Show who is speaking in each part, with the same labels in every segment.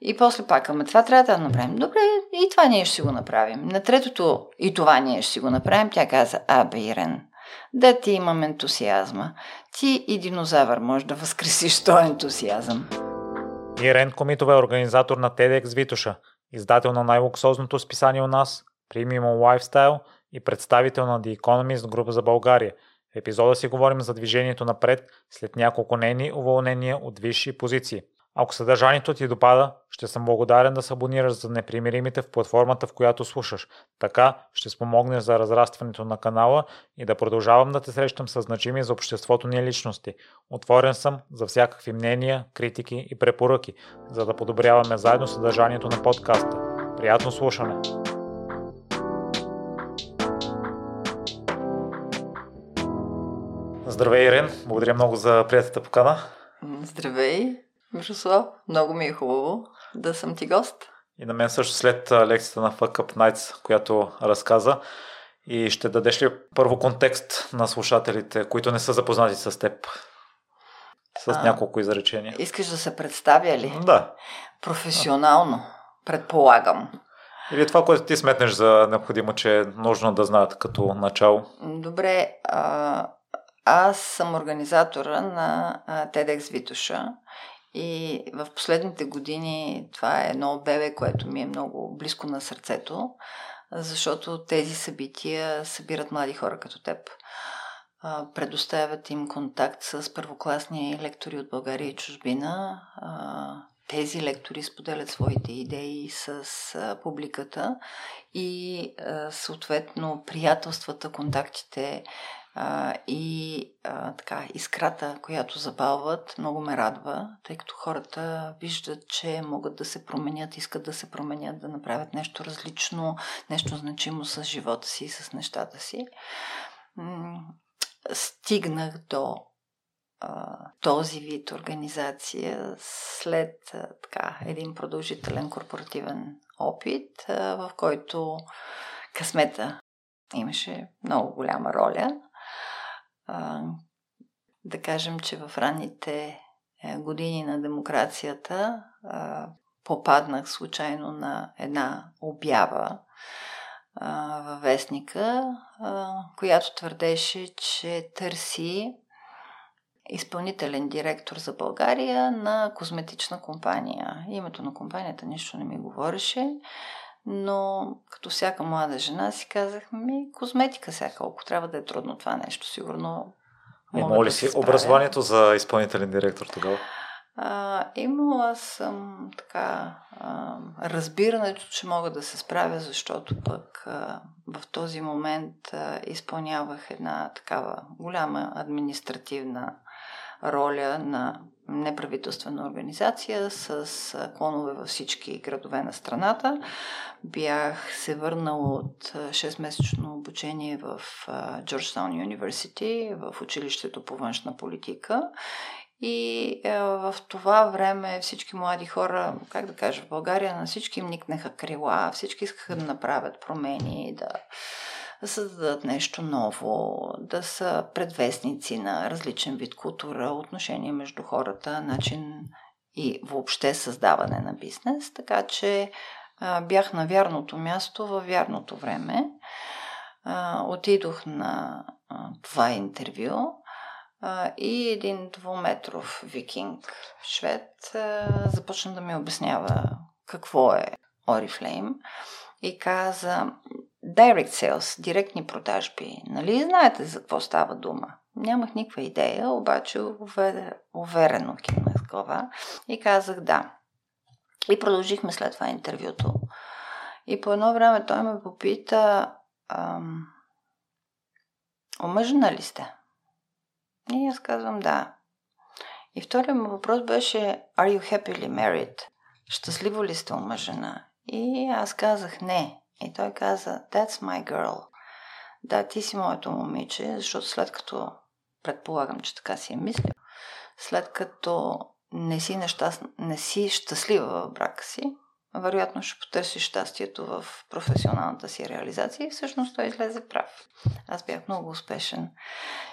Speaker 1: И после пак, ама това трябва да направим. Добре, и това ние ще си го направим. На третото и това ние ще си го направим, тя каза, абе Ирен, да ти имам ентусиазма. Ти и динозавър можеш да възкресиш този ентусиазъм.
Speaker 2: Ирен Комитова е организатор на TEDx Витуша, издател на най-луксозното списание у нас, Premium Lifestyle и представител на The Economist група за България. В епизода си говорим за движението напред след няколко нейни уволнения от висши позиции – ако съдържанието ти допада, ще съм благодарен да се абонираш за непримиримите в платформата, в която слушаш. Така ще спомогнеш за разрастването на канала и да продължавам да те срещам с значими за обществото ни личности. Отворен съм за всякакви мнения, критики и препоръки, за да подобряваме заедно съдържанието на подкаста. Приятно слушане! Здравей, Ирен! Благодаря много за приятелата покана.
Speaker 1: Здравей! Мирослав, много ми е хубаво да съм ти гост.
Speaker 2: И на мен също след лекцията на Fuck Up Nights, която разказа. И ще дадеш ли първо контекст на слушателите, които не са запознати с теб? С а, няколко изречения.
Speaker 1: Искаш да се представя ли?
Speaker 2: Да.
Speaker 1: Професионално, предполагам.
Speaker 2: Или това, което ти сметнеш за необходимо, че е нужно да знаят като начало?
Speaker 1: Добре. А, аз съм организатора на TEDx Витуша и в последните години това е едно бебе, което ми е много близко на сърцето, защото тези събития събират млади хора като теб. Предоставят им контакт с първокласни лектори от България и чужбина. Тези лектори споделят своите идеи с публиката и съответно приятелствата, контактите и а, така, искрата, която запалват, много ме радва, тъй като хората виждат, че могат да се променят, искат да се променят, да направят нещо различно, нещо значимо с живота си и с нещата си. Стигнах до този вид организация след така, един продължителен корпоративен опит, в който късмета имаше много голяма роля а, да кажем, че в ранните е, години на демокрацията а, попаднах случайно на една обява а, във вестника, а, която твърдеше, че търси изпълнителен директор за България на козметична компания. Името на компанията нищо не ми говореше, но като всяка млада жена си казах, ми козметика сега колко трябва да е трудно това нещо, сигурно.
Speaker 2: Има ли си образованието за изпълнителен директор тогава?
Speaker 1: А, имала съм така а, разбирането, че мога да се справя, защото пък а, в този момент а, изпълнявах една такава голяма административна роля на неправителствена организация с клонове във всички градове на страната. Бях се върнала от 6-месечно обучение в Georgetown University, в училището по външна политика. И в това време всички млади хора, как да кажа, в България на всички им никнаха крила, всички искаха да направят промени, да да създадат нещо ново, да са предвестници на различен вид култура, отношения между хората, начин и въобще създаване на бизнес. Така че а, бях на вярното място във вярното време. А, отидох на а, това интервю и един двуметров викинг швед започна да ми обяснява какво е Oriflame и каза, Direct sales, директни продажби. Нали знаете за какво става дума? Нямах никаква идея, обаче уверено кимнах глава и казах да. И продължихме след това интервюто. И по едно време той ме попита ам, омъжена ли сте? И аз казвам да. И вторият му въпрос беше Are you happily married? Щастливо ли сте омъжена? И аз казах не. И той каза, that's my girl. Да, ти си моето момиче, защото след като, предполагам, че така си е мислил, след като не си, нещаст... не си щастлива в брака си, вероятно ще потърсиш щастието в професионалната си реализация и всъщност той излезе прав. Аз бях много успешен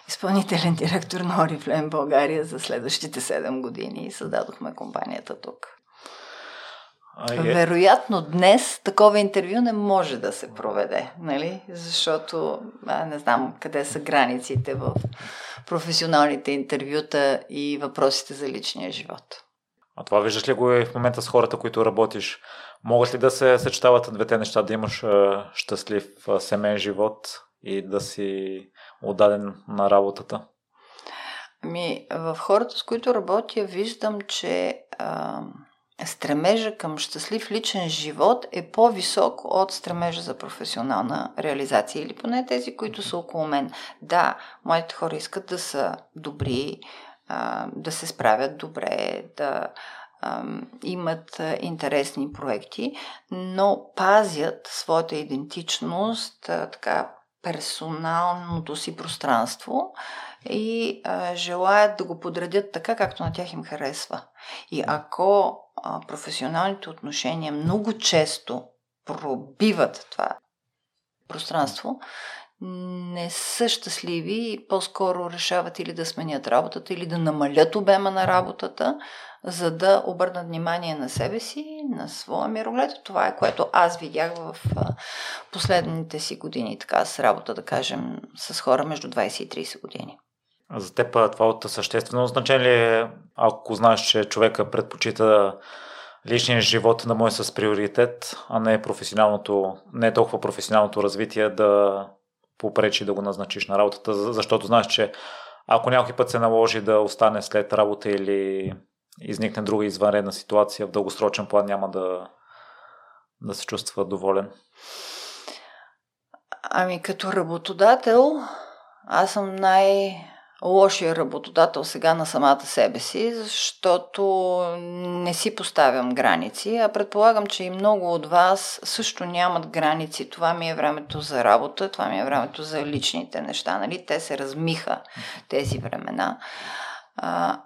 Speaker 1: изпълнителен директор на Oriflame България за следващите 7 години и създадохме компанията тук. А, е... Вероятно днес такова интервю не може да се проведе, нали? Защото а, не знам къде са границите в професионалните интервюта и въпросите за личния живот.
Speaker 2: А това виждаш ли го и в момента с хората, които работиш? Могат ли да се съчетават двете неща, да имаш а, щастлив а, семейен живот и да си отдаден на работата?
Speaker 1: Ами, в хората, с които работя, виждам, че а, стремежа към щастлив личен живот е по-висок от стремежа за професионална реализация. Или поне тези, които са около мен. Да, моите хора искат да са добри, да се справят добре, да имат интересни проекти, но пазят своята идентичност, така персоналното си пространство и а, желаят да го подредят така, както на тях им харесва. И ако а, професионалните отношения много често пробиват това пространство, не са щастливи и по-скоро решават или да сменят работата, или да намалят обема на работата, за да обърнат внимание на себе си, на своя мироглед. Това е което аз видях в последните си години, така с работа, да кажем, с хора между 20 и 30 години.
Speaker 2: За теб това от съществено значение ли е, ако знаеш, че човека предпочита личния живот му е с приоритет, а не професионалното, не толкова професионалното развитие да попречи да го назначиш на работата, защото знаеш, че ако някой път се наложи да остане след работа или изникне друга извънредна ситуация, в дългосрочен план няма да, да се чувства доволен?
Speaker 1: Ами като работодател, аз съм най- лошия работодател сега на самата себе си, защото не си поставям граници, а предполагам, че и много от вас също нямат граници. Това ми е времето за работа, това ми е времето за личните неща. Нали? Те се размиха тези времена. А,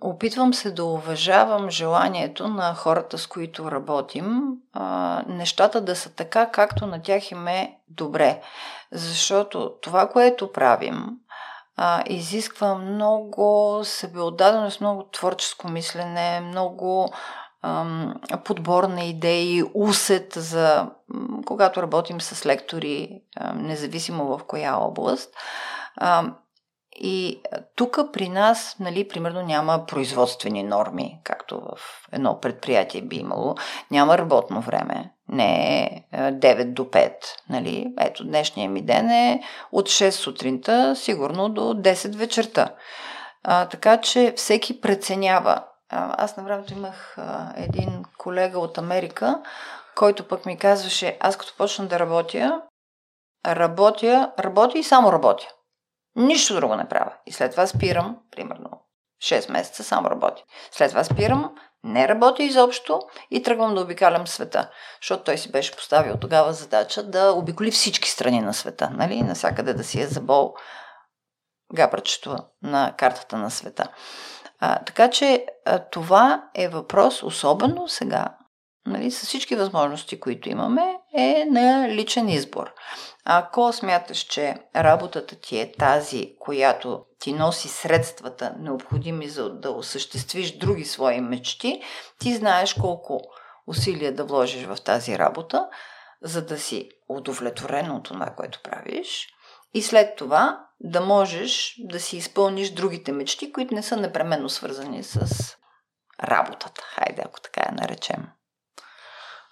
Speaker 1: опитвам се да уважавам желанието на хората, с които работим, а, нещата да са така, както на тях им е добре. Защото това, което правим, а, изисква много себеотдаденост, много творческо мислене, много ам, подбор на идеи, усет за когато работим с лектори, ам, независимо в коя област. Ам, и тук при нас, нали, примерно няма производствени норми, както в едно предприятие би имало. Няма работно време. Не е 9 до 5. Нали. Ето, днешния ми ден е от 6 сутринта, сигурно до 10 вечерта. А, така че всеки преценява. А, аз на времето имах а, един колега от Америка, който пък ми казваше, аз като почна да работя, работя, работя и само работя. Нищо друго не правя. И след това спирам, примерно 6 месеца само работя. След това спирам, не работя изобщо и тръгвам да обикалям света. Защото той си беше поставил тогава задача да обиколи всички страни на света. Нали? Насякъде да си е забол габрачето на картата на света. А, така че а, това е въпрос, особено сега, нали, с всички възможности, които имаме, е на личен избор. Ако смяташ, че работата ти е тази, която ти носи средствата, необходими за да осъществиш други свои мечти, ти знаеш колко усилия да вложиш в тази работа, за да си удовлетворен от това, което правиш. И след това да можеш да си изпълниш другите мечти, които не са непременно свързани с работата. Хайде, ако така я наречем.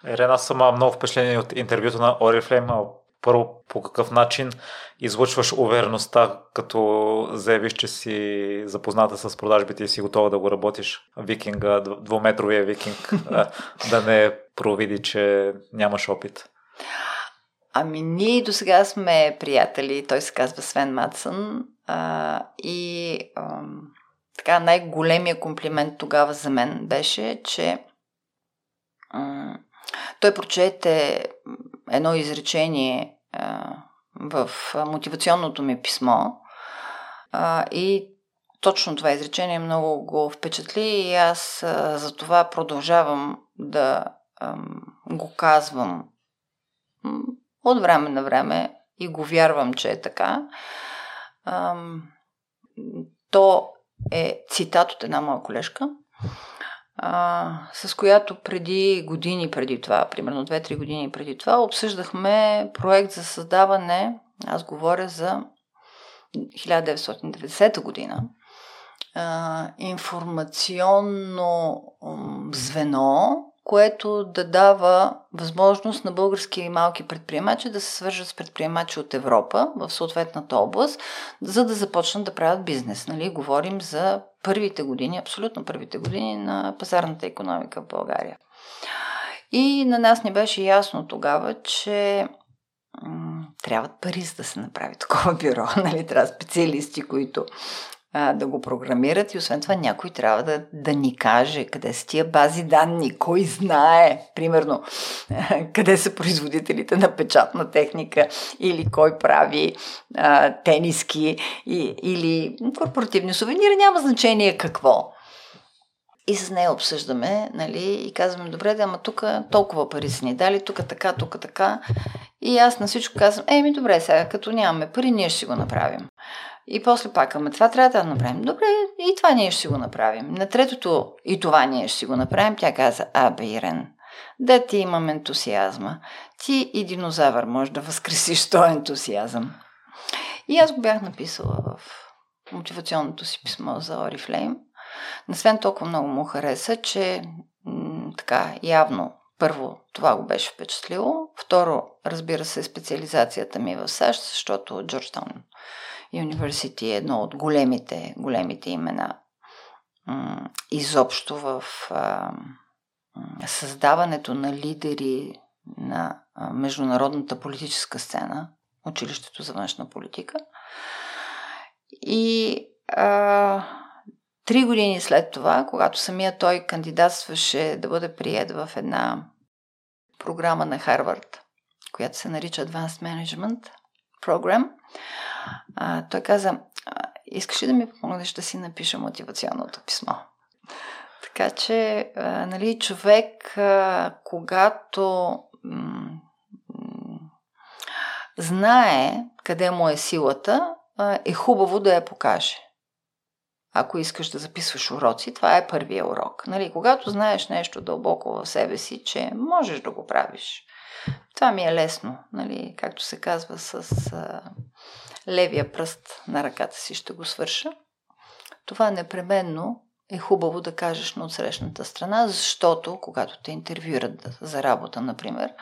Speaker 2: Ирена, аз съм много впечатлен от интервюто на Oriflame. Първо, по какъв начин излъчваш увереността, като заявиш, че си запозната с продажбите и си готова да го работиш викинга, двуметровия викинг, да не провиди, че нямаш опит?
Speaker 1: Ами ние до сега сме приятели, той се казва Свен Матсън а, и а, така най-големия комплимент тогава за мен беше, че а, той прочете едно изречение в мотивационното ми писмо и точно това изречение много го впечатли и аз за това продължавам да го казвам от време на време и го вярвам, че е така. То е цитат от една моя колежка, а, с която преди години преди това, примерно 2-3 години преди това, обсъждахме проект за създаване, аз говоря за 1990 година, а, информационно звено, което да дава възможност на български малки предприемачи да се свържат с предприемачи от Европа в съответната област, за да започнат да правят бизнес. Нали? Говорим за първите години, абсолютно първите години на пазарната економика в България. И на нас не беше ясно тогава, че трябват пари за да се направи такова бюро. Нали? Трябва специалисти, които а, да го програмират и освен това някой трябва да, да ни каже къде са тия бази данни, кой знае, примерно, къде са производителите на печатна техника или кой прави а, тениски и, или корпоративни сувенири, няма значение какво. И с нея обсъждаме, нали, и казваме, добре, да, ама тук толкова пари са ни дали, тук така, тук така. И аз на всичко казвам, еми добре, сега като нямаме пари, ние ще го направим. И после пак, ама това трябва да направим. Добре, и това ние ще си го направим. На третото и това ние ще си го направим, тя каза, абе Ирен, да ти имам ентусиазма. Ти и динозавър може да възкресиш този ентусиазъм. И аз го бях написала в мотивационното си писмо за Oriflame. На Свен толкова много му хареса, че м- така явно първо, това го беше впечатлило. Второ, разбира се, специализацията ми в САЩ, защото Джорджтаун University е едно от големите, големите имена изобщо в създаването на лидери на международната политическа сцена, училището за външна политика. И а, три години след това, когато самия той кандидатстваше да бъде прият в една програма на Харвард, която се нарича Advanced Management Program, а, той каза, искаш ли да ми помогнеш да си напиша мотивационното писмо? Така че, а, нали, човек, а, когато м- м- знае къде му е силата, а, е хубаво да я покаже. Ако искаш да записваш уроци, това е първия урок. Нали, когато знаеш нещо дълбоко в себе си, че можеш да го правиш. Това ми е лесно, нали, както се казва с а, левия пръст на ръката си ще го свърша. Това непременно е хубаво да кажеш на отсрещната страна, защото когато те интервюират за работа, например,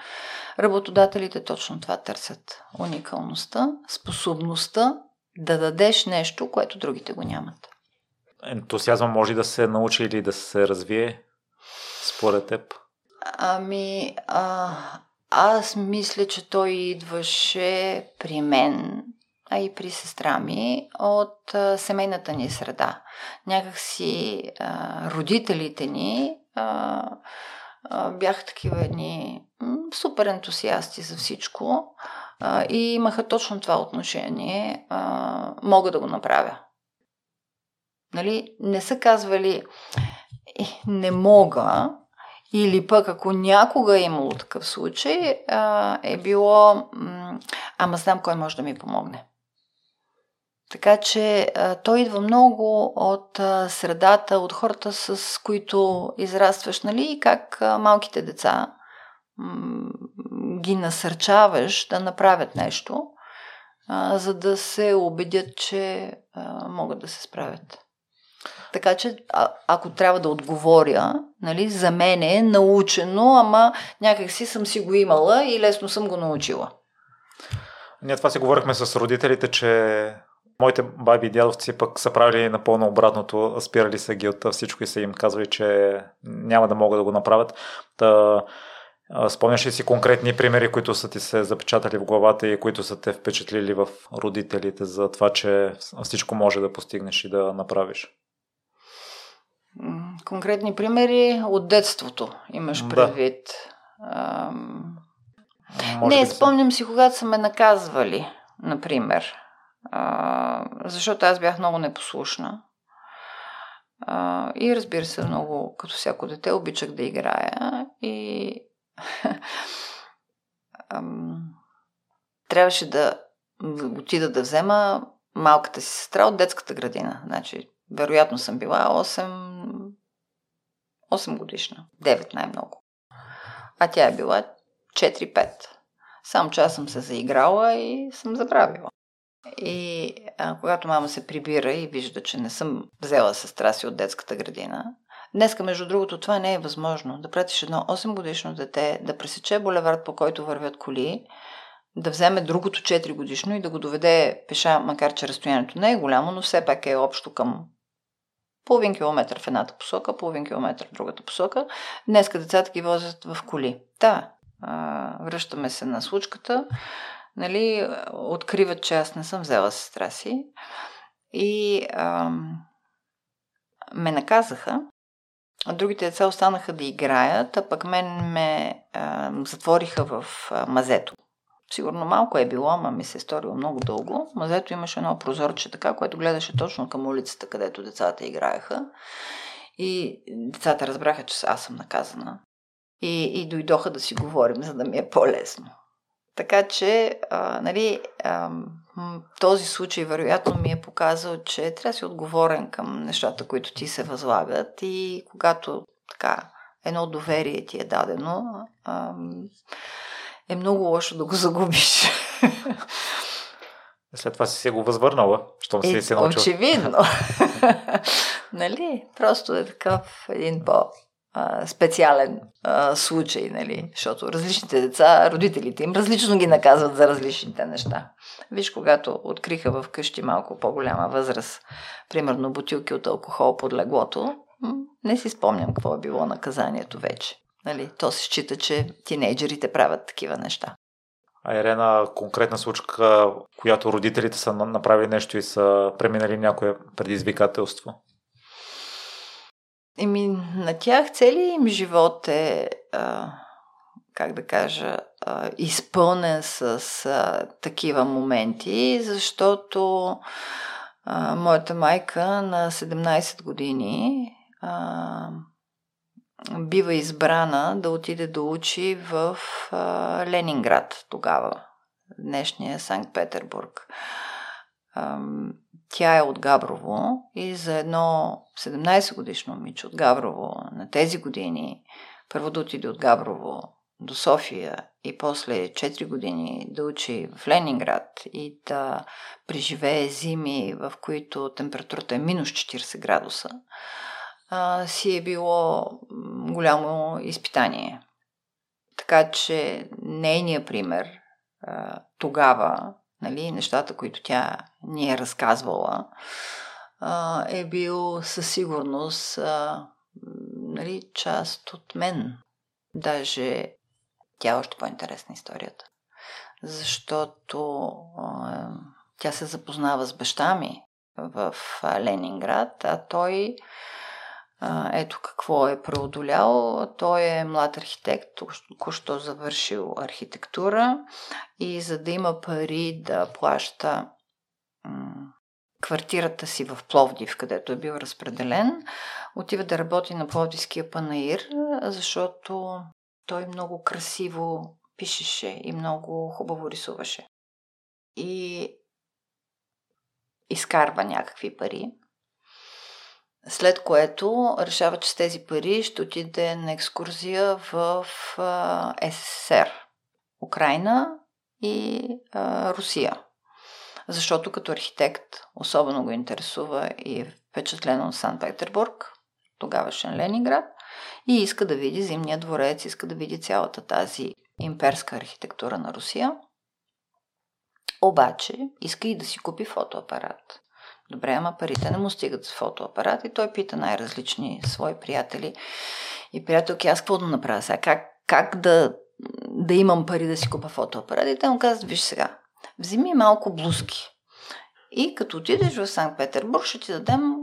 Speaker 1: работодателите точно това търсят. Уникалността, способността да дадеш нещо, което другите го нямат.
Speaker 2: Ентусиазма може да се научи или да се развие според теб?
Speaker 1: Ами, а, аз мисля, че той идваше при мен а и при сестра ми от а, семейната ни среда. Някакси а, родителите ни а, а, бяха такива едни супер ентусиасти за всичко а, и имаха точно това отношение. А, мога да го направя. Нали? Не са казвали е, не мога, или пък ако някога е имало такъв случай, е било ама знам кой може да ми помогне. Така че той идва много от средата, от хората, с които израстваш, нали, и как малките деца ги насърчаваш да направят нещо, за да се убедят, че могат да се справят. Така че, а, ако трябва да отговоря, нали, за мен е научено, ама някак си съм си го имала и лесно съм го научила.
Speaker 2: Ние това си говорихме с родителите, че Моите баби и дядовци пък са правили напълно обратното, спирали са ги от всичко и са им казвали, че няма да могат да го направят. Та, спомняш ли си конкретни примери, които са ти се запечатали в главата и които са те впечатлили в родителите за това, че всичко може да постигнеш и да направиш?
Speaker 1: Конкретни примери от детството имаш предвид. Да. Ам... Не, спомням си, когато са ме наказвали, например. А, защото аз бях много непослушна. А, и разбира се, много, като всяко дете, обичах да играя. И ам, трябваше да отида да взема малката си сестра от детската градина. Значи, вероятно съм била 8, 8 годишна. 9 най-много. А тя е била 4-5. Само че аз съм се заиграла и съм забравила. И а, когато мама се прибира и вижда, че не съм взела сестра си от детската градина, днеска, между другото, това не е възможно. Да пратиш едно 8 годишно дете да пресече булевард, по който вървят коли, да вземе другото 4 годишно и да го доведе пеша, макар че разстоянието не е голямо, но все пак е общо към половин километър в едната посока, половин километър в другата посока. Днеска децата ги возят в коли. Да, връщаме се на случката. Нали, откриват, че аз не съм взела сестра си. И ам, ме наказаха. А другите деца останаха да играят, а пък мен ме ам, затвориха в а, мазето. Сигурно малко е било, ама ми се е сторило много дълго. Мазето имаше едно прозорче така, което гледаше точно към улицата, където децата играеха. И децата разбраха, че аз съм наказана. И, и дойдоха да си говорим, за да ми е по-лесно. Така че, а, нали, а, този случай вероятно ми е показал, че трябва да си отговорен към нещата, които ти се възлагат и когато така едно доверие ти е дадено, а, е много лошо да го загубиш.
Speaker 2: След това си се го възвърнала, щом си
Speaker 1: е,
Speaker 2: се научил.
Speaker 1: Очевидно. нали? Просто е такъв един по специален а, случай, нали? защото различните деца, родителите им различно ги наказват за различните неща. Виж, когато откриха в къщи малко по-голяма възраст, примерно бутилки от алкохол под леглото, не си спомням какво е било наказанието вече. Нали? То се счита, че тинейджерите правят такива неща.
Speaker 2: А Ирена, конкретна случка, която родителите са направили нещо и са преминали някое предизвикателство?
Speaker 1: Еми, на тях целият им живот е, а, как да кажа, а, изпълнен с а, такива моменти, защото а, моята майка на 17 години а, бива избрана да отиде да учи в а, Ленинград тогава, днешния Санкт-Петербург. Тя е от Габрово и за едно 17 годишно момиче от Габрово на тези години първо да отиде от Габрово до София и после 4 години да учи в Ленинград и да преживее зими, в които температурата е минус 40 градуса, а, си е било голямо изпитание. Така че нейният пример а, тогава нали, нещата, които тя ни е разказвала, а, е бил със сигурност а, нали, част от мен. Даже тя е още по-интересна историята. Защото а, тя се запознава с баща ми в Ленинград, а той ето какво е преодолял. Той е млад архитект, току-що завършил архитектура и за да има пари да плаща квартирата си в Пловдив, където е бил разпределен, отива да работи на Пловдивския панаир, защото той много красиво пишеше и много хубаво рисуваше. И изкарва някакви пари. След което решава, че с тези пари ще отиде на екскурзия в СССР, Украина и Русия. Защото като архитект особено го интересува и е впечатлен от Санкт-Петербург, тогавашен Ленинград, и иска да види Зимния дворец, иска да види цялата тази имперска архитектура на Русия. Обаче иска и да си купи фотоапарат. Добре, ама парите не му стигат с фотоапарат и той пита най-различни свои приятели и приятелки, аз какво да направя сега? Как, как да, да имам пари да си купа фотоапарат? И те му казват, виж сега, вземи малко блузки. И като отидеш в Санкт-Петербург, ще ти дадем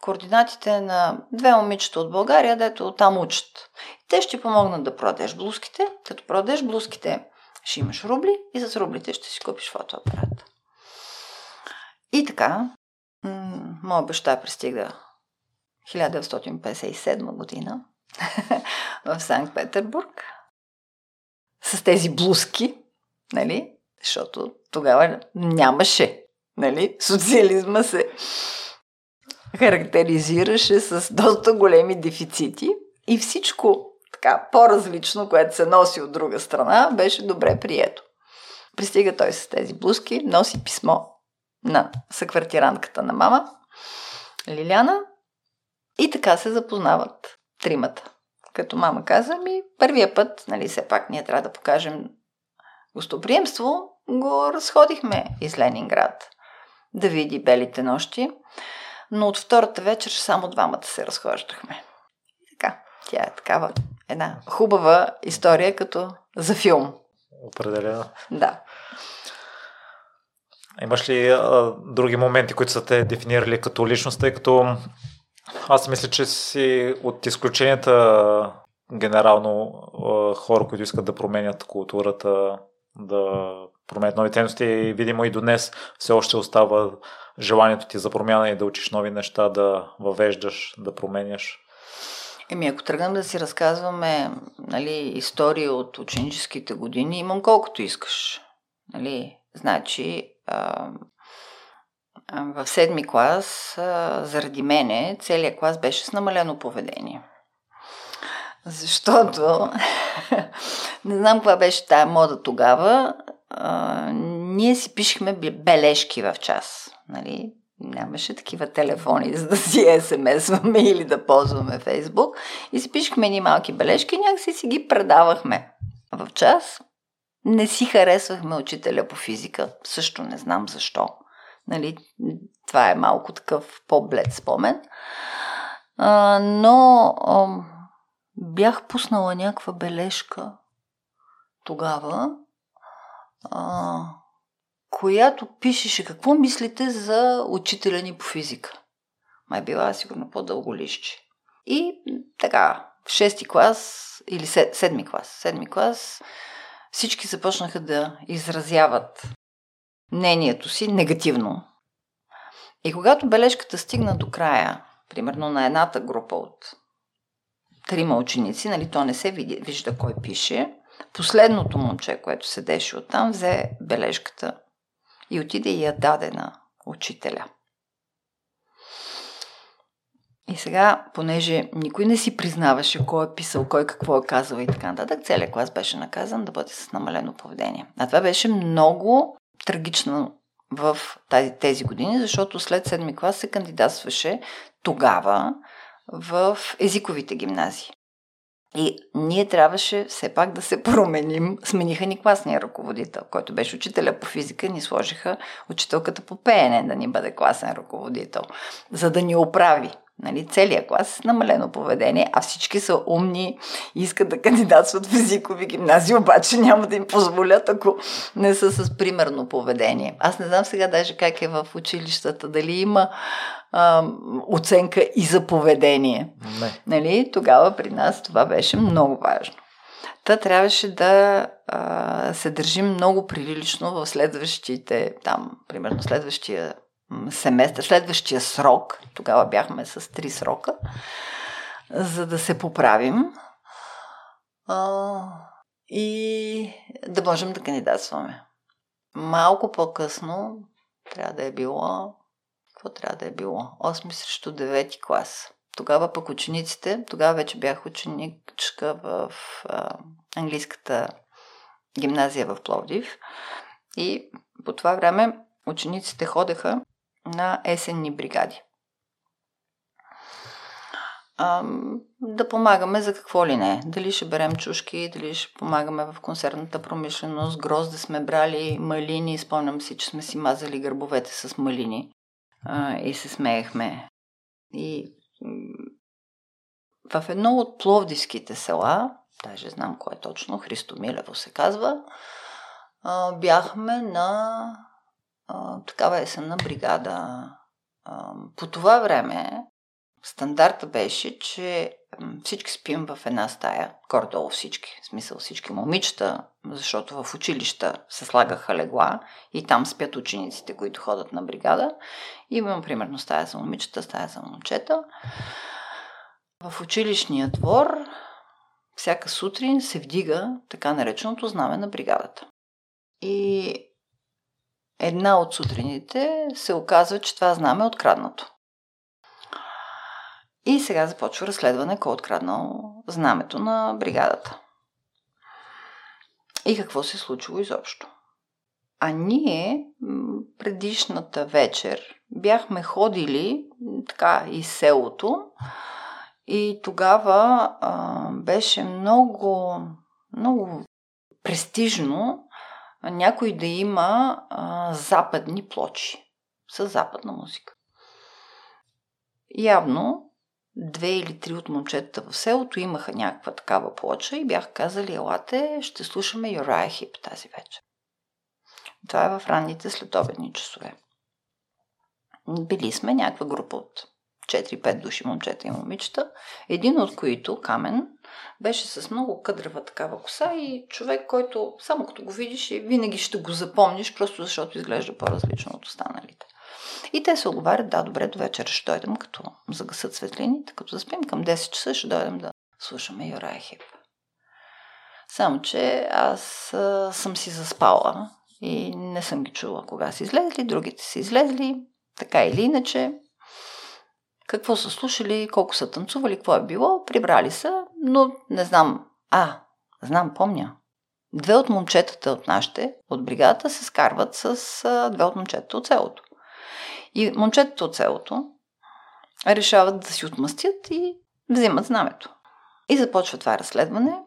Speaker 1: координатите на две момичета от България, дето там учат. Те ще помогнат да продадеш блузките. Като продадеш блузките, ще имаш рубли и с рублите ще си купиш фотоапарат. И така, м- моя баща пристига 1957 година в Санкт-Петербург с тези блузки, нали? Защото тогава нямаше, нали? Социализма се характеризираше с доста големи дефицити и всичко така по-различно, което се носи от друга страна, беше добре прието. Пристига той с тези блузки, носи писмо на съквартирантката на мама, Лиляна, и така се запознават тримата. Като мама каза ми, първия път, нали, все пак ние трябва да покажем гостоприемство, го разходихме из Ленинград да види белите нощи, но от втората вечер само двамата се разхождахме. И така, тя е такава една хубава история, като за филм.
Speaker 2: Определено.
Speaker 1: Да.
Speaker 2: Имаш ли а, други моменти, които са те дефинирали като личност, тъй като аз мисля, че си от изключенията генерално хора, които искат да променят културата, да променят нови ценности видимо и до днес все още остава желанието ти за промяна и да учиш нови неща, да въвеждаш, да променяш.
Speaker 1: Еми, ако тръгнем да си разказваме нали, истории от ученическите години, имам колкото искаш. Нали, значи, в седми клас, заради мене, целият клас беше с намалено поведение. Защото, не знам каква беше тая мода тогава, ние си пишехме бележки в час. Нали? Нямаше такива телефони, за да си смс-ваме или да ползваме Фейсбук. И си пишехме ни малки бележки и някакси си ги предавахме в час. Не си харесвахме учителя по физика. Също не знам защо. Нали, това е малко такъв по-блед спомен. А, но а, бях пуснала някаква бележка тогава, а, която пишеше какво мислите за учителя ни по физика. Май била сигурно по-дълго лище. И така, в шести клас или седми клас, седми клас, всички започнаха да изразяват мнението си негативно. И когато бележката стигна до края, примерно на едната група от трима ученици, нали, то не се види, вижда кой пише, последното момче, което седеше оттам, взе бележката и отиде и я даде на учителя. И сега, понеже никой не си признаваше кой е писал, кой какво е казал и така нататък, целият клас беше наказан да бъде с намалено поведение. А това беше много трагично в тази, тези години, защото след седми клас се кандидатстваше тогава в езиковите гимназии. И ние трябваше все пак да се променим. Смениха ни класния ръководител, който беше учителя по физика, ни сложиха учителката по пеене да ни бъде класен ръководител, за да ни оправи. Нали, целият клас с намалено поведение, а всички са умни и искат да кандидатстват в езикови гимназии, обаче няма да им позволят, ако не са с примерно поведение. Аз не знам сега даже как е в училищата, дали има а, оценка и за поведение.
Speaker 2: Не.
Speaker 1: Нали, тогава при нас това беше много важно. Та трябваше да а, се държим много прилично в следващите, там, примерно следващия семестър, следващия срок, тогава бяхме с три срока, за да се поправим а, и да можем да кандидатстваме. Малко по-късно трябва да е било, какво трябва да е било? 8 срещу 9 клас. Тогава пък учениците, тогава вече бях ученичка в а, английската гимназия в Пловдив и по това време учениците ходеха на есенни бригади. Да помагаме за какво ли не. Дали ще берем чушки, дали ще помагаме в консервната промишленост, грозде сме брали, малини. Спомням си, че сме си мазали гърбовете с малини а, и се смеехме. И в едно от пловдивските села, даже знам кое точно, Христо Милево се казва, а, бяхме на а, такава есенна бригада. По това време стандарта беше, че всички спим в една стая, горе-долу всички, в смисъл всички момичета, защото в училища се слагаха легла и там спят учениците, които ходят на бригада. Имам примерно стая за момичета, стая за момчета. В училищния двор всяка сутрин се вдига така нареченото знаме на бригадата. И една от сутрините се оказва, че това знаме е откраднато. И сега започва разследване кой е откраднал знамето на бригадата. И какво се е случило изобщо. А ние предишната вечер бяхме ходили така из селото и тогава а, беше много, много престижно някой да има а, западни плочи с западна музика. Явно две или три от момчетата в селото имаха някаква такава плоча и бяха казали, елате, ще слушаме Юрая Хип тази вечер. Това е в ранните следобедни часове. Били сме някаква група от 4-5 души момчета и момичета, един от които, Камен, беше с много къдрава такава коса и човек, който само като го видиш винаги ще го запомниш, просто защото изглежда по-различно от останалите. И те се оговарят, да, добре, до вечера ще дойдем, като загасат светлините, като заспим към 10 часа, ще дойдем да слушаме Юрай Хип. Само, че аз а, съм си заспала и не съм ги чула кога са излезли, другите са излезли, така или иначе. Какво са слушали, колко са танцували, какво е било, прибрали са, но не знам. А, знам, помня. Две от момчетата от нашите, от бригадата, се скарват с две от момчетата от селото. И момчетата от селото решават да си отмъстят и взимат знамето. И започва това разследване.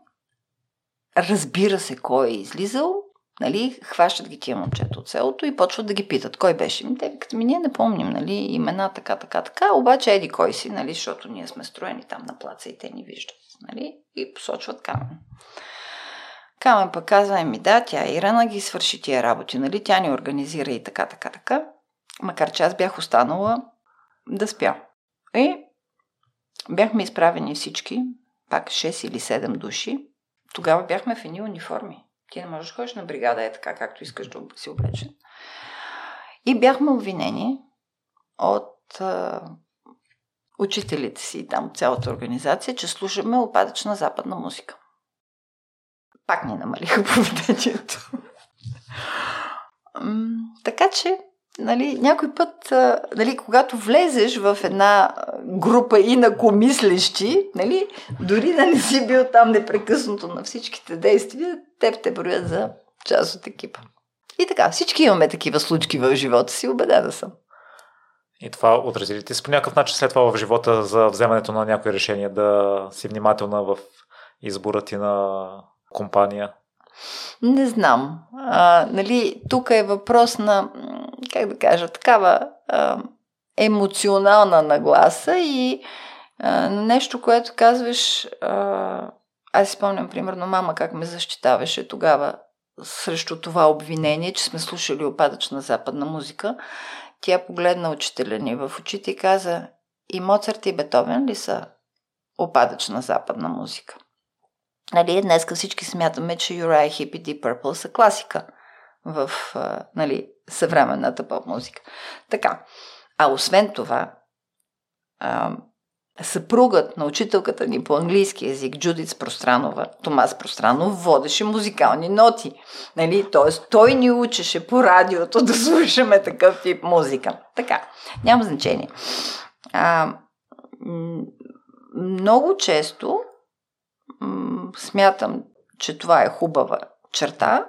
Speaker 1: Разбира се кой е излизал, нали, хващат ги тия момчета от селото и почват да ги питат кой беше. Те викат, ми ние не помним, нали, имена така, така, така, обаче еди кой си, нали, защото ние сме строени там на плаца и те ни виждат, нали, и посочват камен. Камен пък казва, ми да, тя Ирана ги свърши тия работи, нали, тя ни организира и така, така, така макар че аз бях останала да спя. И бяхме изправени всички, пак 6 или 7 души. Тогава бяхме в едни униформи. Ти не можеш да ходиш на бригада, е така, както искаш да си облечен. И бяхме обвинени от а, учителите си, там цялата организация, че слушаме опадъчна западна музика. Пак ни намалиха поведението. така че нали, някой път, нали, когато влезеш в една група инакомислещи, нали, дори да не си бил там непрекъснато на всичките действия, теб те броят за част от екипа. И така, всички имаме такива случки в живота си, убедена съм.
Speaker 2: И това отрази ли ти се по някакъв начин след това в живота за вземането на някои решения, да си внимателна в избора ти на компания?
Speaker 1: Не знам. А, нали, тук е въпрос на как да кажа, такава а, емоционална нагласа и а, нещо, което казваш. А, аз си спомням, примерно, мама как ме защитаваше тогава срещу това обвинение, че сме слушали опадъчна западна музика. Тя погледна учителя ни в очите и каза, и Моцарт и Бетовен ли са опадъчна западна музика? Нали, днеска всички смятаме, че Uriah Heep и Deep Purple са класика в нали, съвременната поп-музика. Така. А освен това, а, съпругът на учителката ни по английски язик, Джудиц Пространова, Томас Пространов, водеше музикални ноти. Нали? Тоест, той ни учеше по радиото да слушаме такъв тип музика. Така, няма значение. А, много често смятам, че това е хубава черта,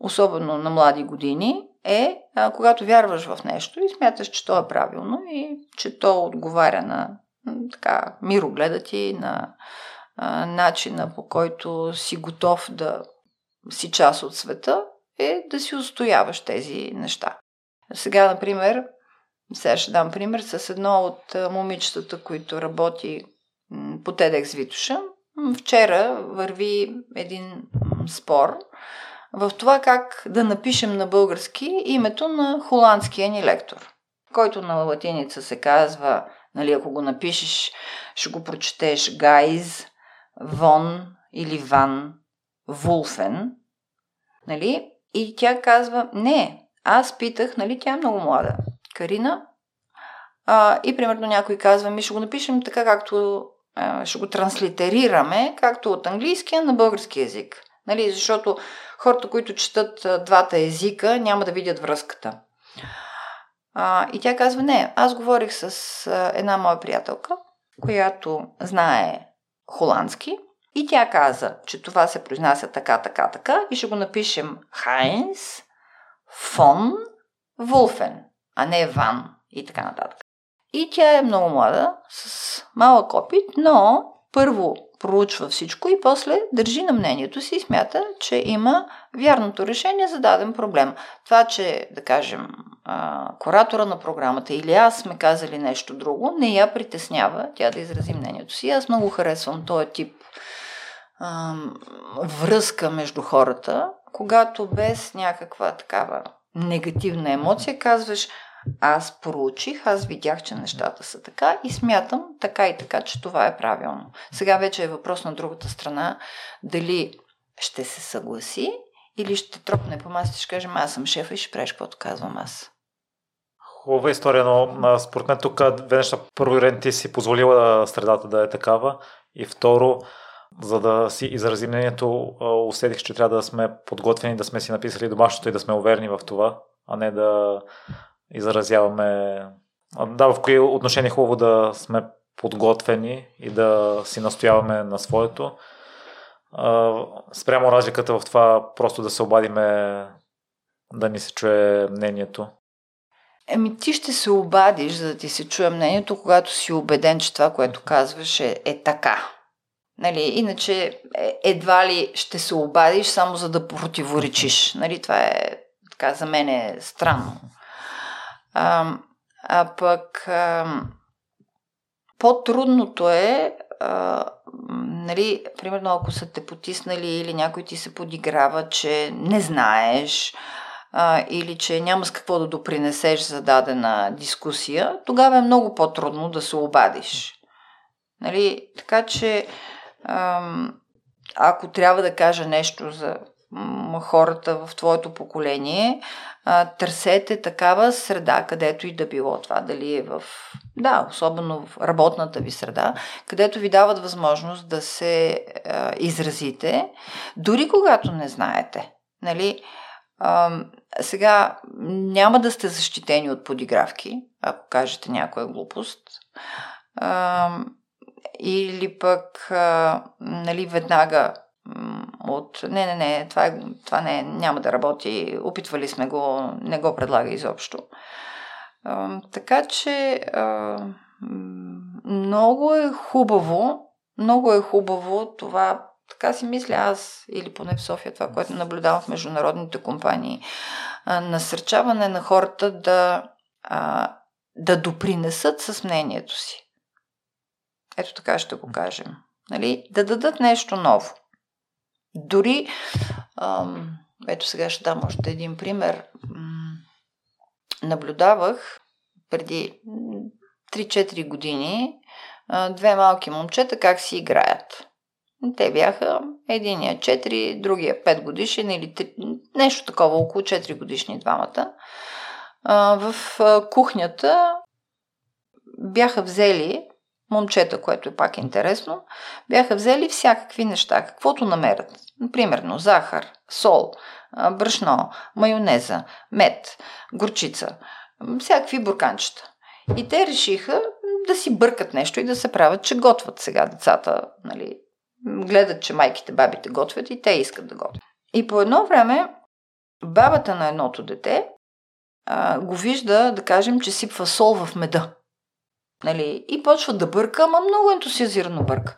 Speaker 1: особено на млади години, е когато вярваш в нещо и смяташ, че то е правилно и че то отговаря на така, мирогледа ти, на а, начина по който си готов да си част от света, е да си устояваш тези неща. Сега, например, сега ще дам пример с едно от момичетата, които работи по TEDx Витуша. Вчера върви един спор в това как да напишем на български името на холандския ни лектор, който на латиница се казва, нали, ако го напишеш, ще го прочетеш Гайз, Вон или Ван, Вулфен, нали? И тя казва, не, аз питах, нали, тя е много млада, Карина, а, и примерно някой казва, ми ще го напишем така, както а, ще го транслитерираме, както от английския на български язик. Нали, защото хората, които четат двата езика, няма да видят връзката. А, и тя казва, не, аз говорих с една моя приятелка която знае холандски и тя каза, че това се произнася така, така, така и ще го напишем Хайнс фон Вулфен, а не Ван и така нататък. И тя е много млада, с малък опит, но първо проучва всичко и после държи на мнението си и смята, че има вярното решение за даден проблем. Това, че, да кажем, куратора на програмата или аз сме казали нещо друго, не я притеснява тя да изрази мнението си. Аз много харесвам този тип връзка между хората, когато без някаква такава негативна емоция казваш аз проучих, аз видях, че нещата са така и смятам така и така, че това е правилно. Сега вече е въпрос на другата страна дали ще се съгласи или ще тропне по масата и ще кажем аз съм шефа и ще правиш каквото казвам аз.
Speaker 2: Хубава история, но според мен тук две неща. Първо, Ирен, ти си позволила средата да е такава и второ, за да си изразим мнението, усетих, че трябва да сме подготвени, да сме си написали домашното и да сме уверени в това, а не да изразяваме. Да, в кои отношения е хубаво да сме подготвени и да си настояваме на своето. Спрямо разликата в това просто да се обадиме да ни се чуе мнението.
Speaker 1: Еми, ти ще се обадиш, за да ти се чуе мнението, когато си убеден, че това, което казваш е, е така. Нали, иначе е, едва ли ще се обадиш само за да противоречиш. Нали, това е така за мен е странно. А, а пък а, по-трудното е, а, нали, примерно ако са те потиснали или някой ти се подиграва, че не знаеш а, или че няма с какво да допринесеш за дадена дискусия, тогава е много по-трудно да се обадиш. Нали, така че ако трябва да кажа нещо за хората в твоето поколение, търсете такава среда, където и да било това, дали е в, да, особено в работната ви среда, където ви дават възможност да се а, изразите, дори когато не знаете. Нали? А, сега няма да сте защитени от подигравки, ако кажете някоя глупост. А, или пък а, нали, веднага от не, не, не, това, е, това не, няма да работи, опитвали сме го, не го предлага изобщо. Така че много е хубаво, много е хубаво това, така си мисля аз, или поне в София, това, което наблюдавам в международните компании, насърчаване на хората да, да допринесат с мнението си. Ето така ще го кажем. Нали? Да дадат нещо ново. Дори, ам, ето сега ще дам още един пример. Наблюдавах преди 3-4 години две малки момчета как си играят. Те бяха единия 4, другия 5 годишен или 3, нещо такова, около 4 годишни двамата. В кухнята бяха взели момчета, което е пак интересно, бяха взели всякакви неща, каквото намерят. Примерно захар, сол, брашно, майонеза, мед, горчица, всякакви бурканчета. И те решиха да си бъркат нещо и да се правят, че готват сега децата. Нали, гледат, че майките, бабите готвят и те искат да готвят. И по едно време бабата на едното дете а, го вижда, да кажем, че сипва сол в меда. Нали? И почва да бърка, ама много ентусиазирано бърка.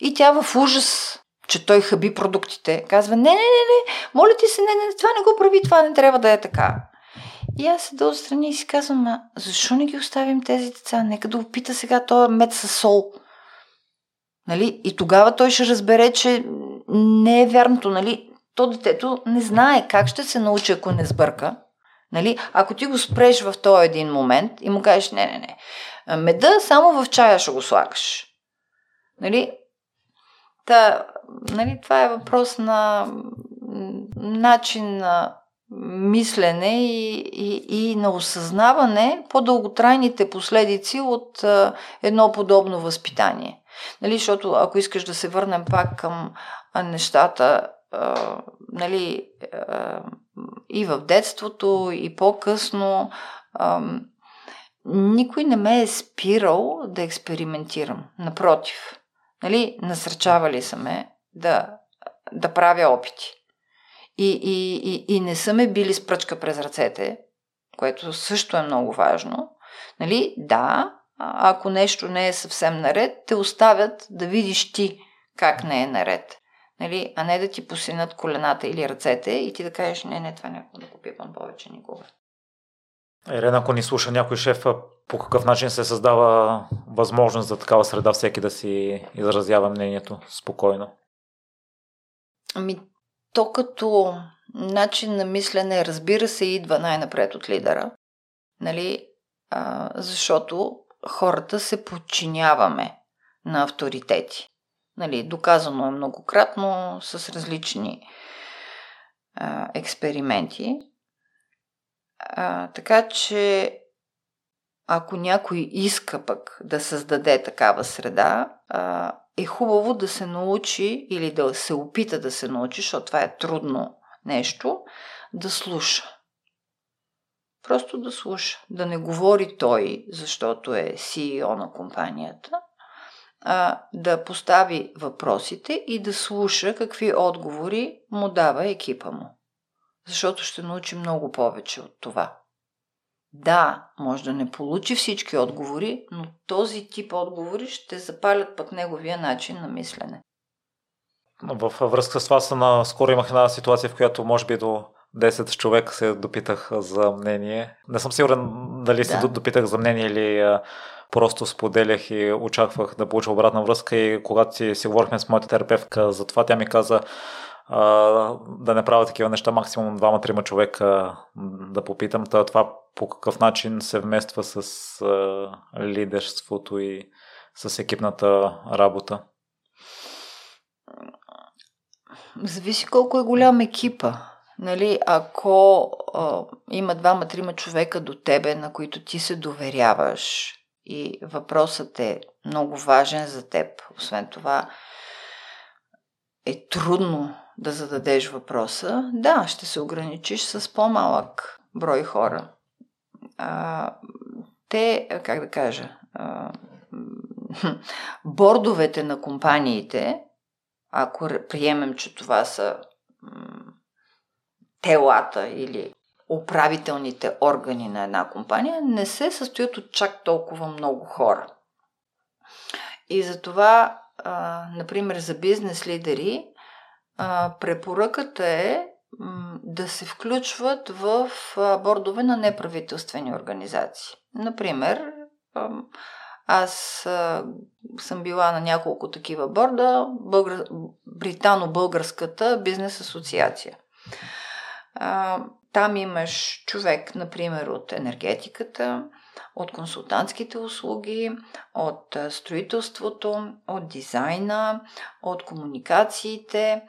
Speaker 1: И тя в ужас, че той хаби продуктите, казва, не, не, не, не, моля ти се, не, не, това не го прави, това не трябва да е така. И аз седа отстрани и си казвам, а защо не ги оставим тези деца? Нека да опита сега този мед с сол. Нали? И тогава той ще разбере, че не е вярното. Нали? То детето не знае как ще се научи, ако не сбърка. Нали? Ако ти го спреш в този един момент и му кажеш, не, не, не, Меда само в чая ще го слагаш. Нали? Та, нали, това е въпрос на начин на мислене и, и, и на осъзнаване по-дълготрайните последици от а, едно подобно възпитание. Нали, защото ако искаш да се върнем пак към нещата, а, нали, а, и в детството, и по-късно, а, никой не ме е спирал да експериментирам. Напротив, нали, насърчавали са ме да, да правя опити. И, и, и, и не са ме били с пръчка през ръцете, което също е много важно. Нали, да, ако нещо не е съвсем наред, те оставят да видиш ти как не е наред. Нали, а не да ти посинат колената или ръцете и ти да кажеш, не, не, това да го пипам повече никога.
Speaker 2: Ирена, ако ни слуша някой шеф, по какъв начин се създава възможност за такава среда всеки да си изразява мнението спокойно?
Speaker 1: Ами, то като начин на мислене, разбира се, идва най-напред от лидера. Нали? А, защото хората се подчиняваме на авторитети. Нали, доказано е многократно с различни а, експерименти. А, така че, ако някой иска пък да създаде такава среда, а, е хубаво да се научи или да се опита да се научи, защото това е трудно нещо, да слуша. Просто да слуша. Да не говори той, защото е CEO на компанията, а да постави въпросите и да слуша какви отговори му дава екипа му защото ще научи много повече от това. Да, може да не получи всички отговори, но този тип отговори ще запалят пък неговия начин на мислене.
Speaker 2: В връзка с това, на скоро имах една ситуация, в която може би до 10 човека се допитах за мнение. Не съм сигурен дали да. се допитах за мнение или просто споделях и очаквах да получа обратна връзка и когато си, си говорихме с моята терапевтка за това, тя ми каза, а, да не правя такива неща, максимум двама-трима човека да попитам. Това по какъв начин се вмества с а, лидерството и с екипната работа?
Speaker 1: Зависи колко е голям екипа. Нали, ако а, има двама-трима човека до тебе, на които ти се доверяваш и въпросът е много важен за теб, освен това е трудно да зададеш въпроса, да, ще се ограничиш с по-малък брой хора. А, те, как да кажа, а, бордовете на компаниите, ако приемем, че това са телата или управителните органи на една компания, не се състоят от чак толкова много хора. И затова, а, например, за бизнес лидери, а, препоръката е м, да се включват в а, бордове на неправителствени организации. Например, аз а, съм била на няколко такива борда, Българ... Британо-българската бизнес асоциация. Там имаш човек, например, от енергетиката, от консултантските услуги, от строителството, от дизайна, от комуникациите,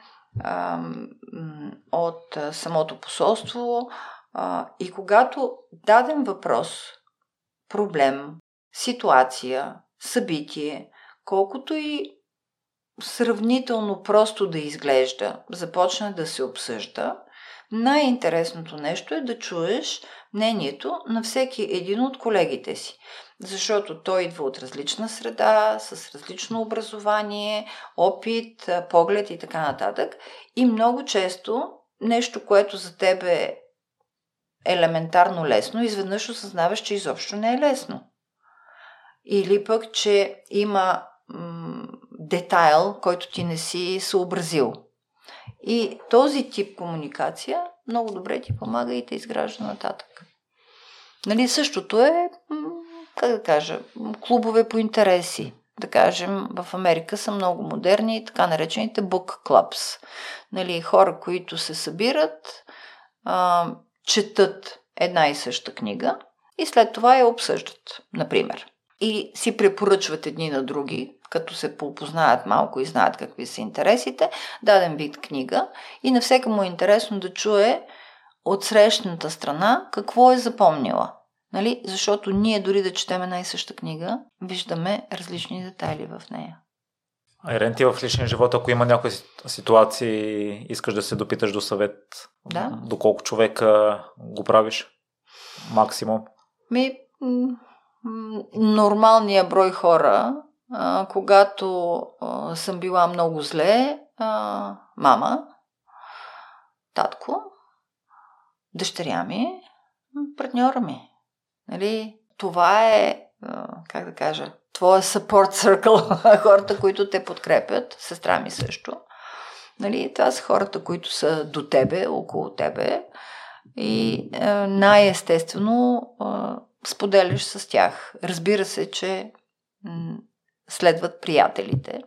Speaker 1: от самото посолство. И когато даден въпрос, проблем, ситуация, събитие, колкото и сравнително просто да изглежда, започне да се обсъжда, най-интересното нещо е да чуеш мнението на всеки един от колегите си защото той идва от различна среда, с различно образование, опит, поглед и така нататък. И много често нещо, което за теб е елементарно лесно, изведнъж осъзнаваш, че изобщо не е лесно. Или пък, че има м- детайл, който ти не си съобразил. И този тип комуникация много добре ти помага и те изгражда нататък. Нали, същото е как да кажа, клубове по интереси. Да кажем, в Америка са много модерни, така наречените book clubs. Нали, хора, които се събират, а, четат една и съща книга и след това я обсъждат, например. И си препоръчват едни на други, като се поопознаят малко и знаят какви са интересите, даден вид книга и на всеки му е интересно да чуе от срещната страна какво е запомнила. Нали? Защото ние дори да четем една и съща книга, виждаме различни детайли в нея.
Speaker 2: Айрен, ти в личния живот, ако има някои ситуации, искаш да се допиташ до съвет,
Speaker 1: да.
Speaker 2: до колко човека го правиш? Максимум?
Speaker 1: Ми, нормалния брой хора, а, когато а, съм била много зле, а, мама, татко, дъщеря ми, партньора ми. Нали? Това е, как да кажа, твоя support circle, хората, които те подкрепят, сестра ми също. Нали? Това са хората, които са до тебе, около тебе и най-естествено споделяш с тях. Разбира се, че следват приятелите.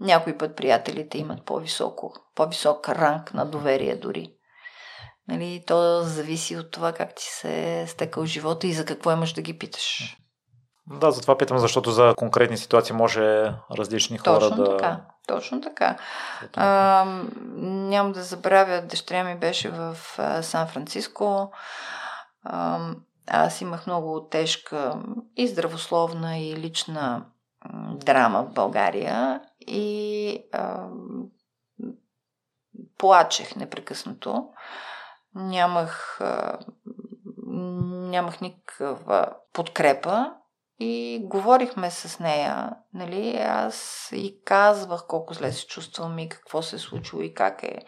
Speaker 1: Някой път приятелите имат по-високо, по-висок ранг на доверие дори. Нали, то зависи от това как ти се е стекал живота и за какво имаш да ги питаш.
Speaker 2: Да, затова питам, защото за конкретни ситуации може различни хора
Speaker 1: точно
Speaker 2: да...
Speaker 1: Така, точно така. А, няма да забравя, дъщеря ми беше в Сан-Франциско. А, аз имах много тежка и здравословна и лична драма в България и а, плачех непрекъснато. Нямах, а, нямах никаква подкрепа и говорихме с нея, нали, аз и казвах колко зле се чувствам и какво се е случило и как е.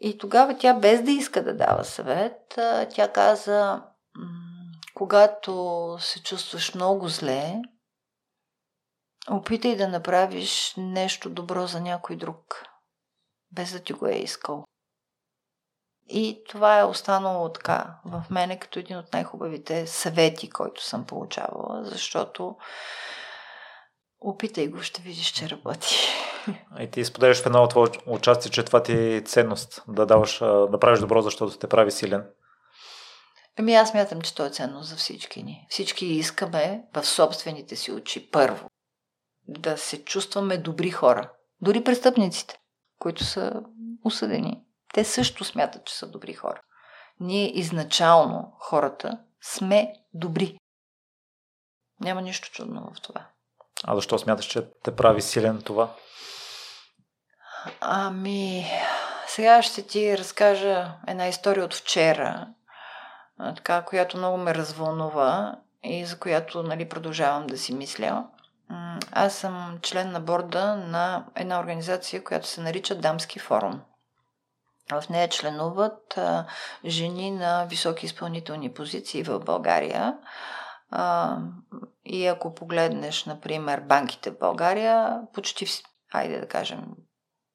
Speaker 1: И тогава тя, без да иска да дава съвет, тя каза, когато се чувстваш много зле, опитай да направиш нещо добро за някой друг, без да ти го е искал. И това е останало така в мене като един от най-хубавите съвети, който съм получавала, защото опитай го, ще видиш, че работи.
Speaker 2: И ти споделяш в едно от участие, че това ти е ценност, да даваш, да правиш добро, защото те прави силен.
Speaker 1: Ами аз мятам, че то е ценно за всички ни. Всички искаме в собствените си очи първо да се чувстваме добри хора. Дори престъпниците, които са осъдени те също смятат, че са добри хора. Ние изначално, хората, сме добри. Няма нищо чудно в това.
Speaker 2: А защо смяташ, че те прави силен това?
Speaker 1: Ами, сега ще ти разкажа една история от вчера, така, която много ме развълнува и за която нали, продължавам да си мисля. Аз съм член на борда на една организация, която се нарича Дамски форум. В нея членуват а, жени на високи изпълнителни позиции в България. А, и ако погледнеш, например, банките в България, почти, хайде да кажем,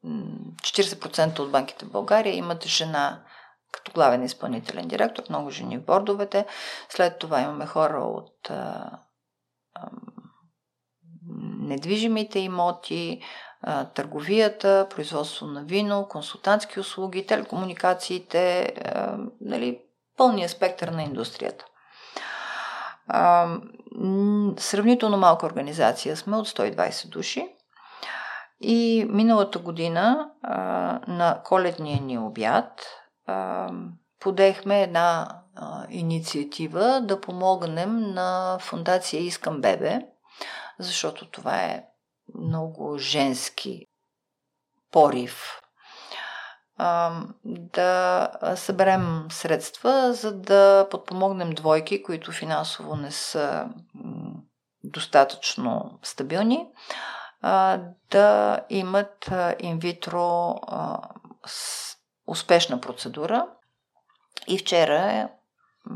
Speaker 1: 40% от банките в България имат жена като главен изпълнителен директор, много жени в бордовете. След това имаме хора от а, недвижимите имоти, търговията, производство на вино, консултантски услуги, телекомуникациите, нали, пълния спектър на индустрията. Сравнително малка организация сме от 120 души. И миналата година на коледния ни обяд подехме една инициатива да помогнем на фундация Искам Бебе, защото това е много женски порив да съберем средства, за да подпомогнем двойки, които финансово не са достатъчно стабилни, да имат инвитро успешна процедура. И вчера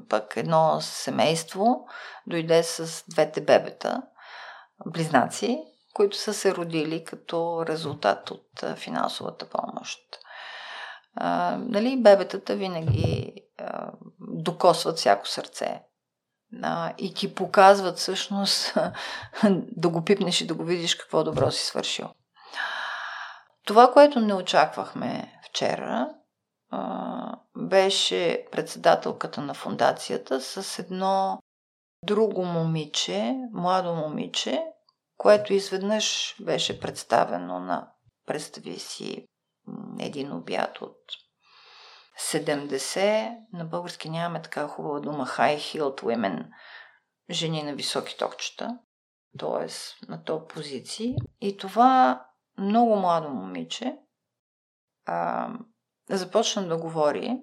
Speaker 1: пък едно семейство дойде с двете бебета, близнаци, които са се родили като резултат от финансовата помощ. А, нали, бебетата винаги а, докосват всяко сърце а, и ти показват всъщност да го пипнеш и да го видиш какво добро си свършил. Това, което не очаквахме вчера, беше председателката на фундацията с едно друго момиче, младо момиче, което изведнъж беше представено на, представи си, един обяд от 70, на български нямаме така хубава дума, high heeled women, жени на високи токчета, т.е. на то позиции. И това много младо момиче а, започна да говори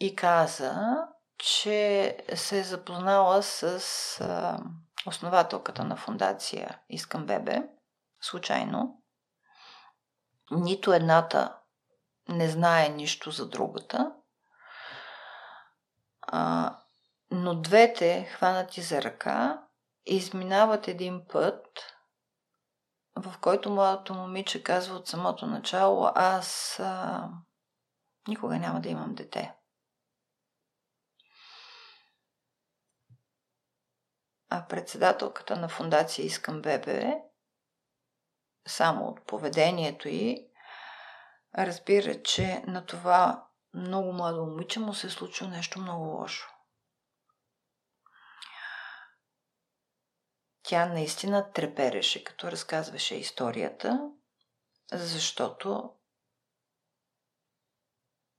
Speaker 1: и каза, че се е запознала с а, основателката на фундация Искам Бебе, случайно. Нито едната не знае нищо за другата, а, но двете, хванати за ръка, изминават един път, в който младото момиче казва от самото начало, аз а, никога няма да имам дете. А председателката на фундация Искам Бебе, само от поведението й, разбира, че на това много младо момиче му се е случило нещо много лошо. Тя наистина трепереше, като разказваше историята, защото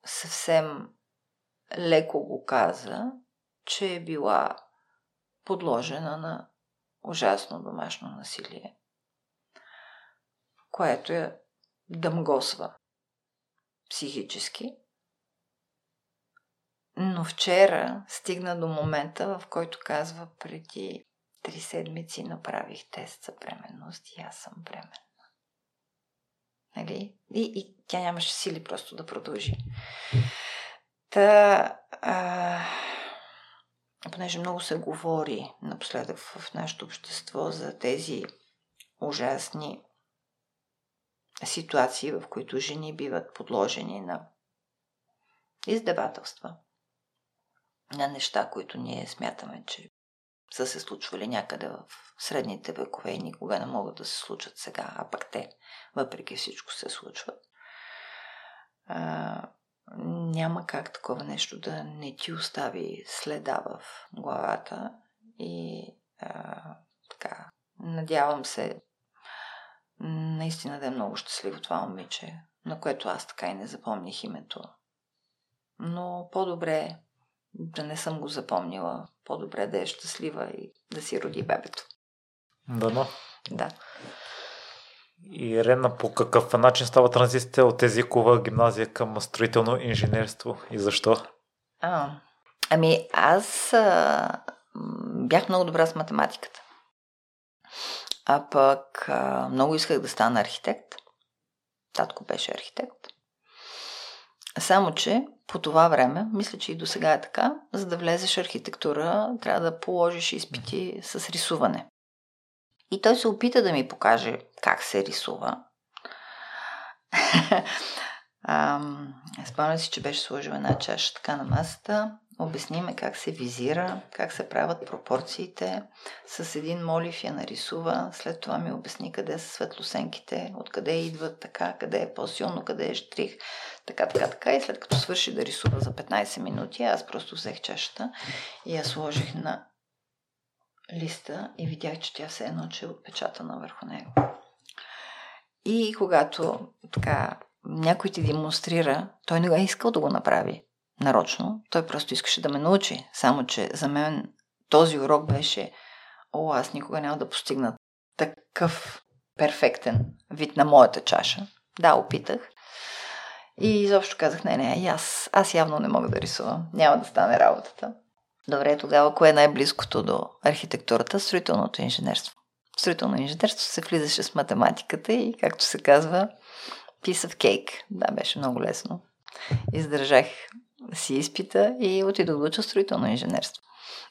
Speaker 1: съвсем леко го каза, че е била подложена на ужасно домашно насилие, което я дъмгосва психически. Но вчера стигна до момента, в който казва преди три седмици направих тест за бременност и аз съм бременна. Нали? И, и тя нямаше сили просто да продължи. Та, а, понеже много се говори напоследък в нашето общество за тези ужасни ситуации, в които жени биват подложени на издавателства, на неща, които ние смятаме, че са се случвали някъде в средните векове и никога не могат да се случат сега, а пък те, въпреки всичко, се случват. Няма как такова нещо да не ти остави следа в главата и а, така, надявам се наистина да е много щастливо това момиче, на което аз така и не запомних името. Но по-добре да не съм го запомнила. По-добре да е щастлива и да си роди бебето.
Speaker 2: Дано.
Speaker 1: Да.
Speaker 2: И Рена, по какъв начин става транзицията от езикова гимназия към строително инженерство и защо?
Speaker 1: А, ами аз а, бях много добра с математиката. А пък а, много исках да стана архитект. Татко беше архитект. Само, че по това време, мисля, че и до сега е така, за да влезеш архитектура, трябва да положиш изпити с рисуване. И той се опита да ми покаже как се рисува. Спомням си, че беше сложил една чаша така на масата Обясни ме как се визира, как се правят пропорциите. С един молив я нарисува. След това ми обясни къде са светлосенките, откъде идват така, къде е по-силно, къде е штрих. Така, така, така. И след като свърши да рисува за 15 минути, аз просто взех чашата и я сложих на листа и видях, че тя все едно, че е отпечатана върху него. И когато така някой ти демонстрира, той не е искал да го направи нарочно. Той просто искаше да ме научи. Само, че за мен този урок беше о, аз никога няма да постигна такъв перфектен вид на моята чаша. Да, опитах. И изобщо казах, не, не, аз, аз явно не мога да рисувам. Няма да стане работата. Добре, тогава кое е най-близкото до архитектурата? Строителното инженерство. В строително инженерство се влизаше с математиката и, както се казва, piece of cake. Да, беше много лесно. Издържах си изпита и отидох да уча строително инженерство,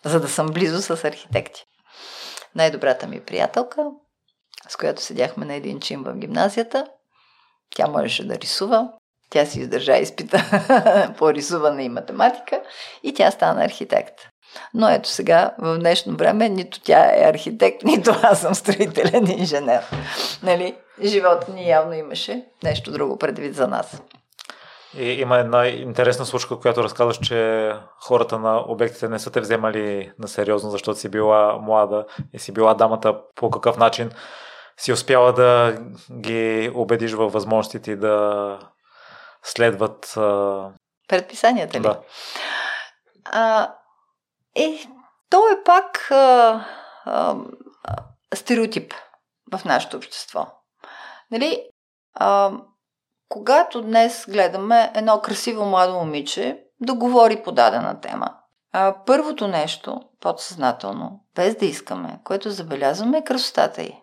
Speaker 1: за да съм близо с архитекти. Най-добрата ми приятелка, с която седяхме на един чин в гимназията, тя можеше да рисува, тя си издържа изпита по рисуване и математика и тя стана архитект. Но ето сега, в днешно време, нито тя е архитект, нито аз съм строителен инженер. Нали? Живота ни явно имаше нещо друго предвид за нас.
Speaker 2: И има една интересна случка, която разказваш, че хората на обектите не са те вземали на сериозно, защото си била млада и си била дамата по какъв начин си успяла да ги убедиш във възможностите да следват.
Speaker 1: Предписанията ли?
Speaker 2: Да.
Speaker 1: А, е, то е пак а, а, стереотип в нашето общество. Нали? А, когато днес гледаме едно красиво младо момиче да говори по дадена тема, а, първото нещо, подсъзнателно, без да искаме, което забелязваме е красотата й.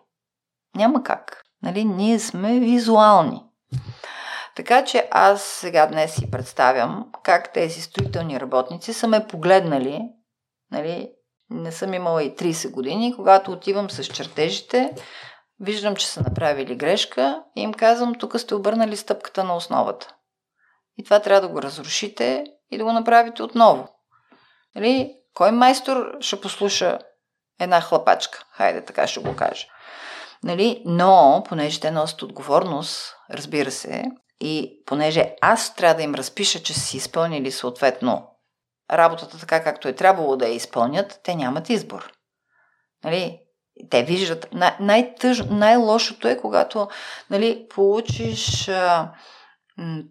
Speaker 1: Няма как. Нали? Ние сме визуални. Така че аз сега днес си представям как тези строителни работници са ме погледнали, нали, не съм имала и 30 години, когато отивам с чертежите, виждам, че са направили грешка и им казвам, тук сте обърнали стъпката на основата. И това трябва да го разрушите и да го направите отново. Нали? Кой майстор ще послуша една хлапачка? Хайде, така ще го кажа. Нали? Но, понеже те носят отговорност, разбира се, и понеже аз трябва да им разпиша, че са си изпълнили съответно работата така, както е трябвало да я изпълнят, те нямат избор. Нали? Те виждат. Най- най-тъж, най-лошото е, когато нали, получиш а,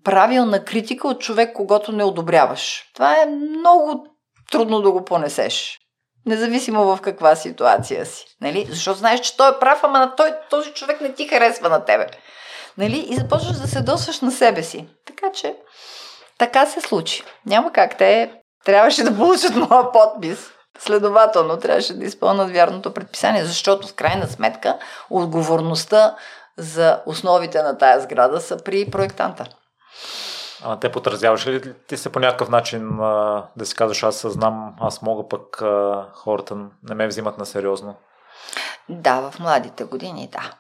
Speaker 1: правилна критика от човек, когато не одобряваш. Това е много трудно да го понесеш. Независимо в каква ситуация си. Нали? Защото знаеш, че той е прав, ама на той, този човек не ти харесва на тебе. Нали? И започваш да се досваш на себе си. Така че, така се случи. Няма как. Те трябваше да получат моя подпис. Следователно, трябваше да изпълнят вярното предписание, защото в крайна сметка отговорността за основите на тая сграда са при проектанта.
Speaker 2: А те подразяваш ли ти се по някакъв начин а, да си казваш аз знам, аз мога пък а, хората не ме взимат на сериозно?
Speaker 1: Да, в младите години, да.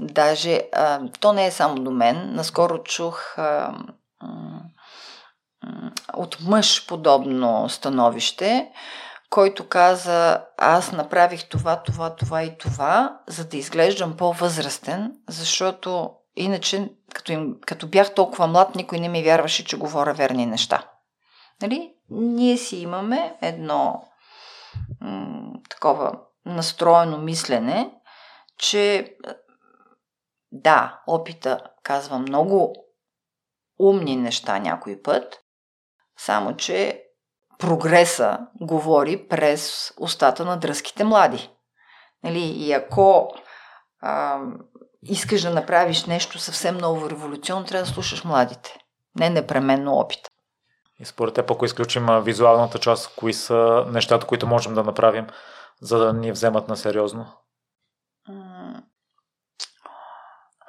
Speaker 1: Даже а, то не е само до мен. Наскоро чух а, от мъж подобно становище, който каза, аз направих това, това, това и това, за да изглеждам по-възрастен, защото иначе, като, им, като бях толкова млад, никой не ми вярваше, че говоря верни неща. Нали? Ние си имаме едно м- такова настроено мислене, че да, опита казва много умни неща някой път, само, че прогреса говори през устата на дръзките млади. Нали? И ако а, искаш да направиш нещо съвсем ново революционно, трябва да слушаш младите. Не непременно опит.
Speaker 2: И според теб, ако изключим визуалната част, кои са нещата, които можем да направим, за да ни вземат на сериозно?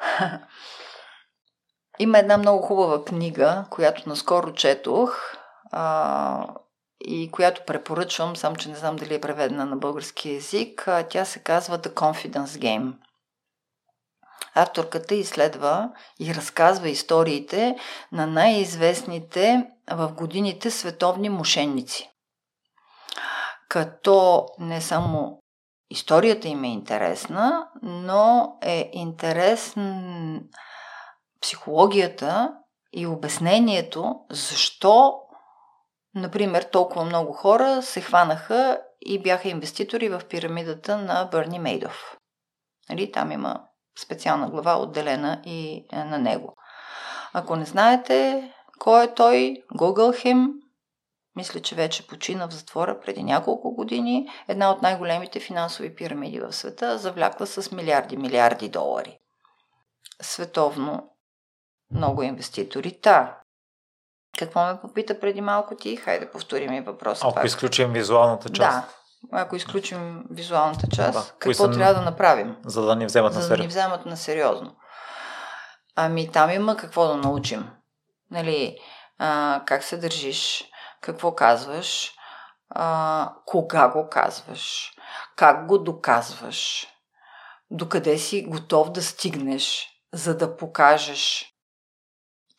Speaker 1: Има една много хубава книга, която наскоро четох а, и която препоръчвам, сам че не знам дали е преведена на български язик. А, тя се казва The Confidence Game. Авторката изследва и разказва историите на най-известните в годините световни мошенници. Като не само историята им е интересна, но е интересна психологията и обяснението защо, например, толкова много хора се хванаха и бяха инвеститори в пирамидата на Бърни Мейдов. Нали, там има специална глава отделена и е, на него. Ако не знаете кой е той, Google him, мисля, че вече почина в затвора преди няколко години, една от най-големите финансови пирамиди в света, завлякла с милиарди, милиарди долари. Световно много инвеститори. Та, какво ме попита преди малко ти? Хайде повторим и въпроса.
Speaker 2: Ако изключим визуалната част.
Speaker 1: Да, ако изключим визуалната част, да. какво са... трябва да направим?
Speaker 2: За да ни вземат
Speaker 1: за
Speaker 2: на сериозно.
Speaker 1: За да ни вземат на сериозно. Ами там има какво да научим. Нали, а, как се държиш, какво казваш, а, кога го казваш, как го доказваш, докъде си готов да стигнеш, за да покажеш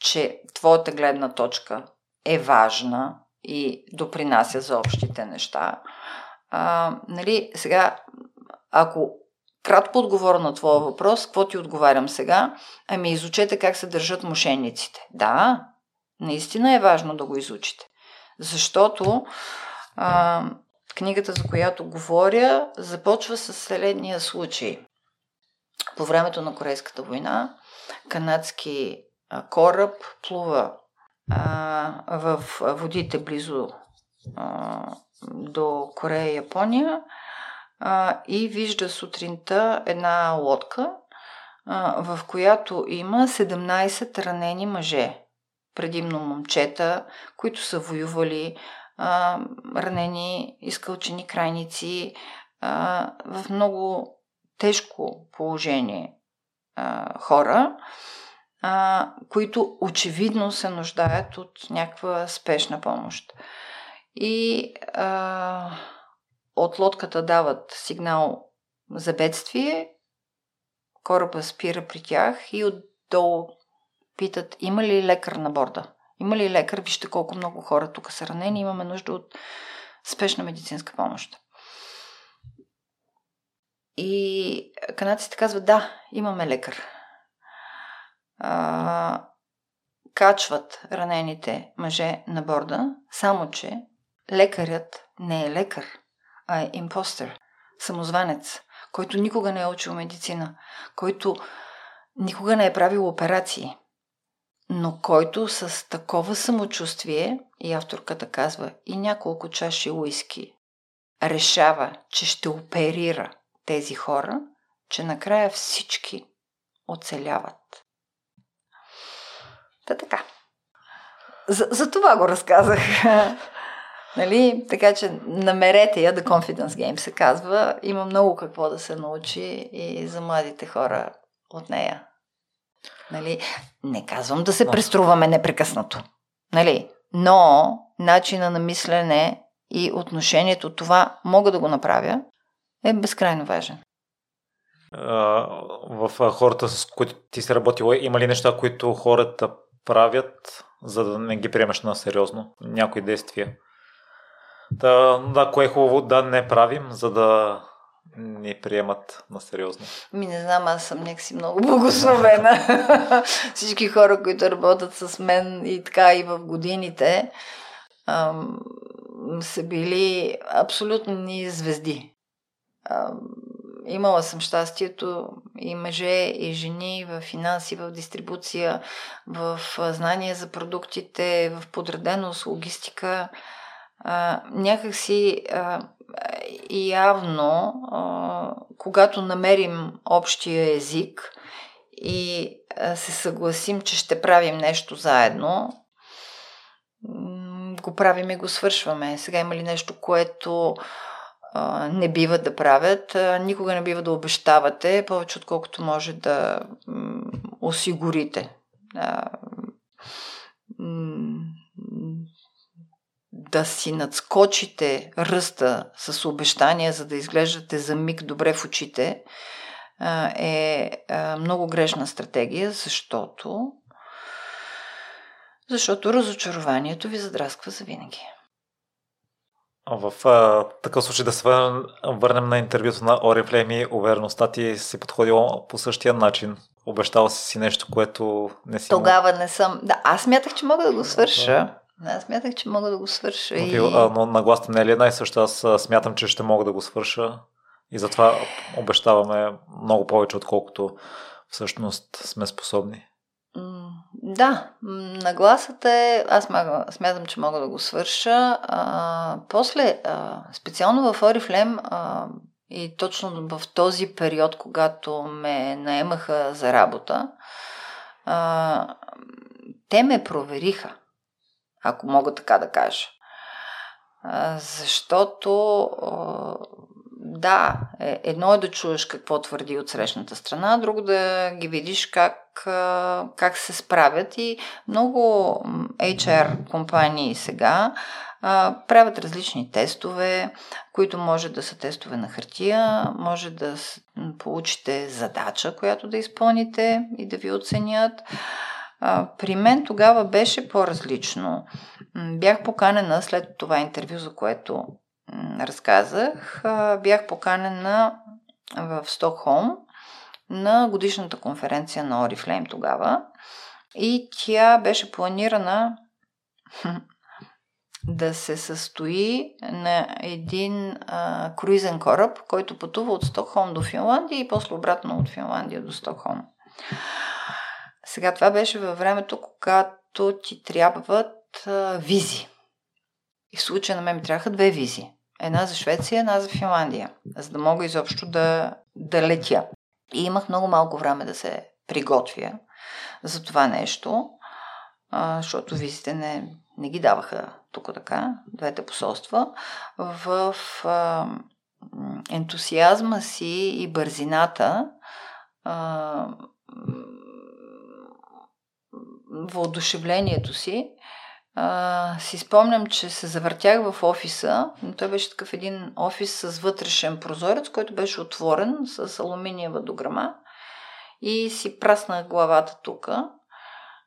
Speaker 1: че твоята гледна точка е важна и допринася за общите неща. А, нали, сега, ако кратко отговоря на твоя въпрос, какво ти отговарям сега? Ами изучете как се държат мошенниците. Да, наистина е важно да го изучите. Защото а, книгата, за която говоря, започва с следния случай. По времето на Корейската война канадски кораб плува а, в водите близо а, до Корея и Япония а, и вижда сутринта една лодка, а, в която има 17 ранени мъже, предимно момчета, които са воювали а, ранени, изкълчени крайници, а, в много тежко положение а, хора, а, които очевидно се нуждаят от някаква спешна помощ. И а, от лодката дават сигнал за бедствие, кораба спира при тях и отдолу питат има ли лекар на борда. Има ли лекар? Вижте колко много хора тук са ранени, имаме нужда от спешна медицинска помощ. И канадците казват, да, имаме лекар. А, качват ранените мъже на борда, само че лекарят не е лекар, а е импостър, самозванец, който никога не е учил медицина, който никога не е правил операции, но който с такова самочувствие, и авторката казва, и няколко чаши уиски, решава, че ще оперира тези хора, че накрая всички оцеляват. Та така. За, за това го разказах. нали? Така че намерете я, The Confidence Game се казва. Има много какво да се научи и за младите хора от нея. Нали? Не казвам да се преструваме непрекъснато. Нали? Но начина на мислене и отношението това мога да го направя е безкрайно важен.
Speaker 2: В хората, с които ти си работила, има ли неща, които хората правят, за да не ги приемаш на сериозно? Някои действия? Да, да, кое е хубаво да не правим, за да ни приемат на сериозно?
Speaker 1: Ми не знам, аз съм някакси много благословена. Всички хора, които работят с мен и така и в годините, ам, са били абсолютни звезди. Ам, имала съм щастието и мъже, и жени в финанси, в дистрибуция, в знание за продуктите, в подреденост, логистика. А, някакси а, явно, когато намерим общия език и се съгласим, че ще правим нещо заедно, го правим и го свършваме. Сега има ли нещо, което не бива да правят? Никога не бива да обещавате повече, отколкото може да осигурите. Да си надскочите ръста с обещания, за да изглеждате за миг добре в очите, е много грешна стратегия, защото защото разочарованието ви задрасква за винаги.
Speaker 2: В а, такъв случай да се върнем на интервюто на Орифлейми, увереността ти си подходила по същия начин. Обещала си си нещо, което не си...
Speaker 1: Тогава не съм... Да, аз мятах, че мога да го свърша. Аз смятах, че мога да го свърша.
Speaker 2: Но, и... а, но нагласта не е ли една и съща? Аз смятам, че ще мога да го свърша и затова обещаваме много повече, отколкото всъщност сме способни.
Speaker 1: Да, нагласата е, аз смятам, че мога да го свърша. А, после, а, специално в Oriflame а, и точно в този период, когато ме наемаха за работа, а, те ме провериха ако мога така да кажа. Защото да, е, едно е да чуеш какво твърди от срещната страна, друго да ги видиш как, как се справят и много HR компании сега правят различни тестове, които може да са тестове на хартия, може да получите задача, която да изпълните и да ви оценят. При мен тогава беше по-различно. Бях поканена след това интервю, за което разказах, бях поканена в Стокхолм на годишната конференция на Oriflame тогава. И тя беше планирана да се състои на един а, круизен кораб, който пътува от Стокхолм до Финландия и после обратно от Финландия до Стокхолм. Сега това беше във времето, когато ти трябват а, визи. И в случая на мен ми трябваха две визи. Една за Швеция, една за Финландия, за да мога изобщо да, да летя. И имах много малко време да се приготвя за това нещо, а, защото визите не, не ги даваха тук така, двете посолства, в а, ентусиазма си и бързината, а, въодушевлението си, а, си спомням, че се завъртях в офиса, но той беше такъв един офис с вътрешен прозорец, който беше отворен с алуминиева дограма и си праснах главата тук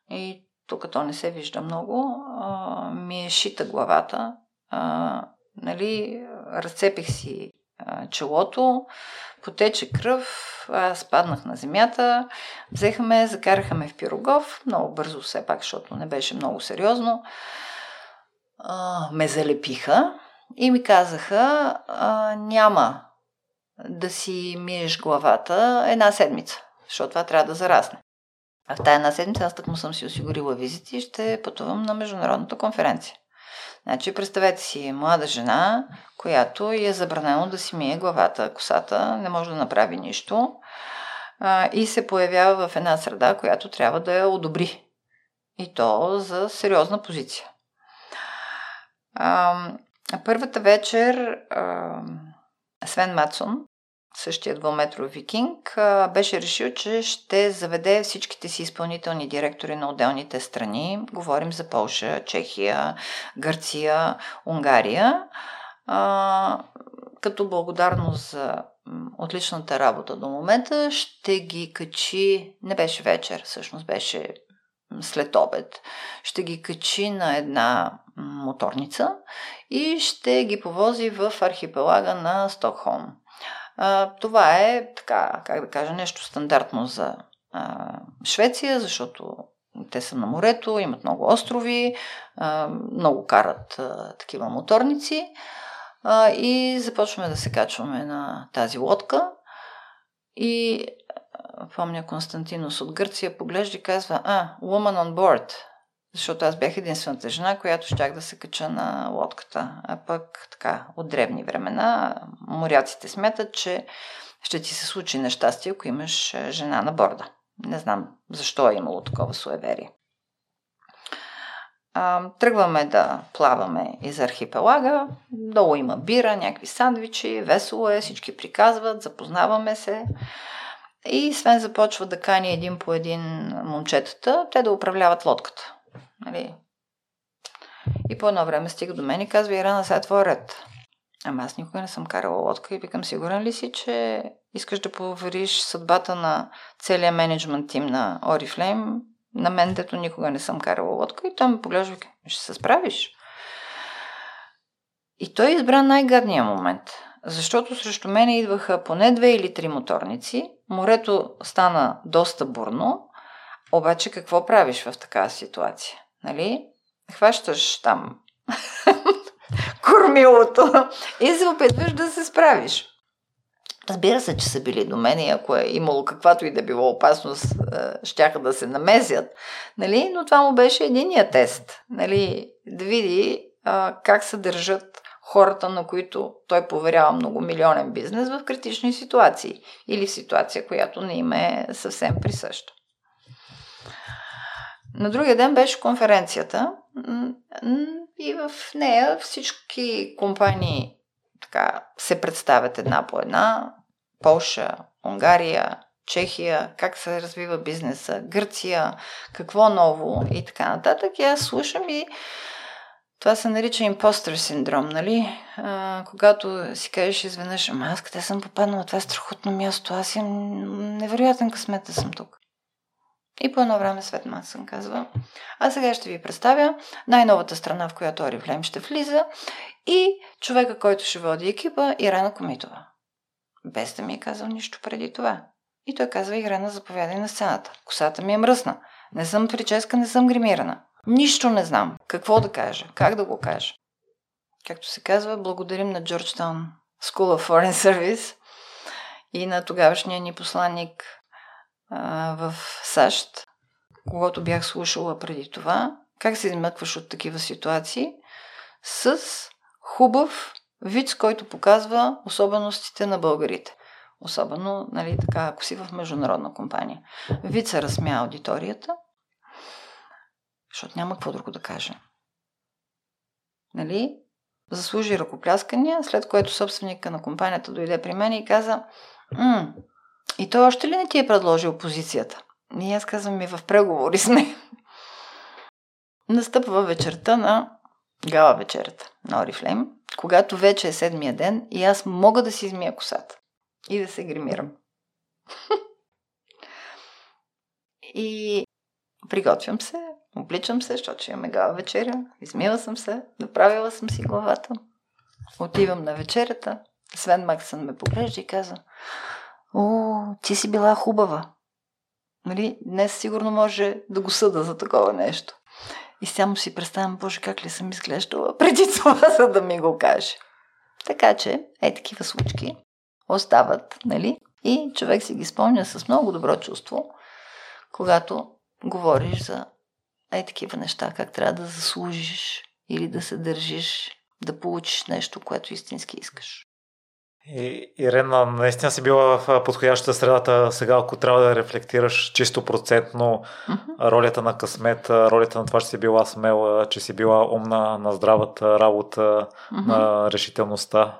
Speaker 1: и тук то не се вижда много, а, ми е шита главата, а, нали, разцепих си а, челото, потече кръв, аз паднах на земята, взеха ме, закараха ме в Пирогов, много бързо все пак, защото не беше много сериозно. А, ме залепиха и ми казаха, а, няма да си миеш главата една седмица, защото това трябва да зарасне. А в тая една седмица аз так му съм си осигурила визити и ще пътувам на международната конференция. Значи, представете си млада жена, която е забранено да си мие главата, косата, не може да направи нищо а, и се появява в една среда, която трябва да я одобри. И то за сериозна позиция. А, първата вечер а, Свен Матсон, същия двуметров викинг, беше решил, че ще заведе всичките си изпълнителни директори на отделните страни. Говорим за Полша, Чехия, Гърция, Унгария. Като благодарност за отличната работа до момента, ще ги качи, не беше вечер, всъщност беше след обед, ще ги качи на една моторница и ще ги повози в архипелага на Стокхолм. Това е, така, как да кажа, нещо стандартно за а, Швеция, защото те са на морето, имат много острови, а, много карат а, такива моторници. А, и започваме да се качваме на тази лодка. И помня Константинос от Гърция поглежда и казва, а, woman on board, защото аз бях единствената жена, която щях да се кача на лодката. А пък така, от древни времена, моряците смятат, че ще ти се случи нещастие, ако имаш жена на борда. Не знам защо е имало такова суеверие. А, тръгваме да плаваме из архипелага. Долу има бира, някакви сандвичи, весело е, всички приказват, запознаваме се. И Свен започва да кани един по един момчетата, те да управляват лодката. Нали? И по едно време стига до мен и казва, Ирана, сега е твой ред. Ама аз никога не съм карала лодка и викам, сигурен ли си, че искаш да повериш съдбата на целият менеджмент тим на Oriflame на мен, дето никога не съм карала лодка. И той ме поглежда ще се справиш. И той избра най-гадния момент. Защото срещу мен идваха поне две или три моторници. Морето стана доста бурно. Обаче какво правиш в такава ситуация? Нали, хващаш там кормилото и се опитваш да се справиш. Разбира се, че са били до мен и ако е имало каквато и да било опасност, щяха да се намезят, нали? но това му беше единия тест, нали? да види а, как се държат хората, на които той поверява многомилионен бизнес в критични ситуации или в ситуация, която не им е съвсем присъща. На другия ден беше конференцията и в нея всички компании така, се представят една по една. Полша, Унгария, Чехия, как се развива бизнеса, Гърция, какво ново и така нататък. И аз слушам и това се нарича импостър синдром, нали? А, когато си кажеш изведнъж, ама аз къде съм попаднала, това е страхотно място, аз имам невероятен късмет да съм тук. И по едно време Свет Мансън казва, а сега ще ви представя най-новата страна, в която Орифлейм ще влиза и човека, който ще води екипа, Ирана Комитова. Без да ми е казал нищо преди това. И той казва, Ирана, заповядай на сцената. Косата ми е мръсна. Не съм прическа, не съм гримирана. Нищо не знам. Какво да кажа? Как да го кажа? Както се казва, благодарим на Georgetown School of Foreign Service и на тогавашния ни посланник а, в САЩ, когато бях слушала преди това, как се измъкваш от такива ситуации с хубав вид, който показва особеностите на българите. Особено, нали, така, ако си в международна компания. Вид се разсмя аудиторията, защото няма какво друго да каже. нали, заслужи ръкопляскания, след което собственика на компанията дойде при мен и каза, и той още ли не ти е предложил позицията? И аз казвам ми в преговори сме. Настъпва вечерта на гала вечерата на Орифлейм, когато вече е седмия ден и аз мога да си измия косата и да се гримирам. и приготвям се, обличам се, защото имаме гала вечеря, измила съм се, направила съм си главата. Отивам на вечерята, Свен Максън ме поглежда и каза О, ти си била хубава. Нали? Днес сигурно може да го съда за такова нещо. И само си представям, боже, как ли съм изглеждала преди това, за да ми го каже. Така че, е такива случки остават, нали? И човек си ги спомня с много добро чувство, когато говориш за е такива неща, как трябва да заслужиш или да се държиш, да получиш нещо, което истински искаш.
Speaker 2: И, Ирена, наистина си била в подходящата средата. Сега, ако трябва да рефлектираш чисто процентно ролята на късмет, ролята на това, че си била смела, че си била умна на здравата работа, на решителността.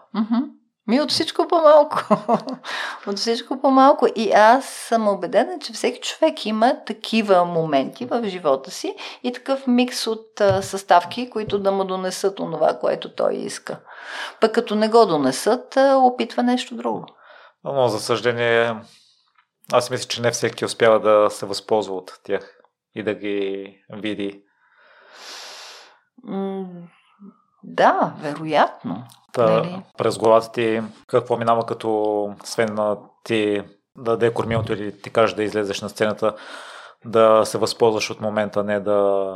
Speaker 1: Ми от всичко по-малко. от всичко по-малко. И аз съм убедена, че всеки човек има такива моменти в живота си и такъв микс от а, съставки, които да му донесат онова, което той иска. Пък като не го донесат, а, опитва нещо друго.
Speaker 2: Но, за съжаление, аз мисля, че не всеки успява да се възползва от тях и да ги види.
Speaker 1: Да, вероятно.
Speaker 2: Та, нали? През главата ти какво минава като свен на ти да даде кормилото или ти кажеш да излезеш на сцената, да се възползваш от момента, не да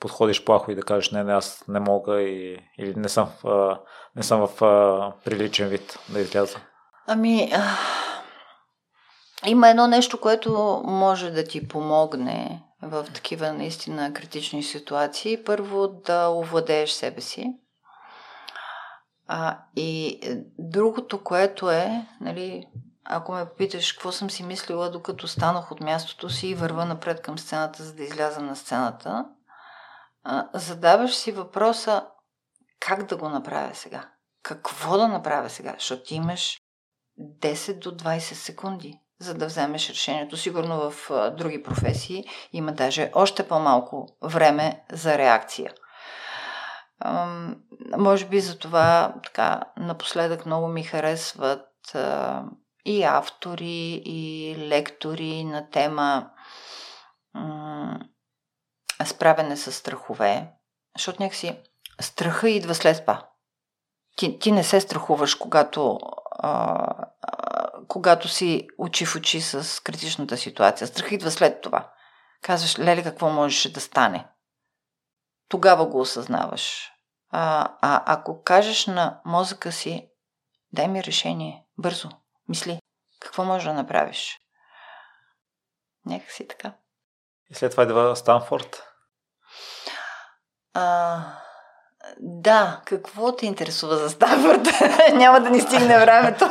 Speaker 2: подходиш плахо и да кажеш не, не, аз не мога и, или не съм в, не съм в приличен вид да изляза?
Speaker 1: Ами, а... има едно нещо, което може да ти помогне в такива наистина критични ситуации. Първо да овладееш себе си. А, и е, другото, което е, нали, ако ме попиташ какво съм си мислила, докато станах от мястото си и върва напред към сцената, за да изляза на сцената, а, задаваш си въпроса как да го направя сега? Какво да направя сега? Защото имаш 10 до 20 секунди, за да вземеш решението. Сигурно в а, други професии има даже още по-малко време за реакция. Може би за това така напоследък много ми харесват и автори, и лектори на тема справяне с страхове. Защото някакси страха идва след това. Ти, ти не се страхуваш, когато, а, а, когато си очи в очи с критичната ситуация. Страх идва след това. Казваш, леле, какво можеше да стане? Тогава го осъзнаваш. А, а ако кажеш на мозъка си, дай ми решение, бързо, мисли, какво можеш да направиш? Някак си така.
Speaker 2: И след това идва Станфорд?
Speaker 1: А, да, какво те интересува за Станфорд? Няма да ни стигне времето.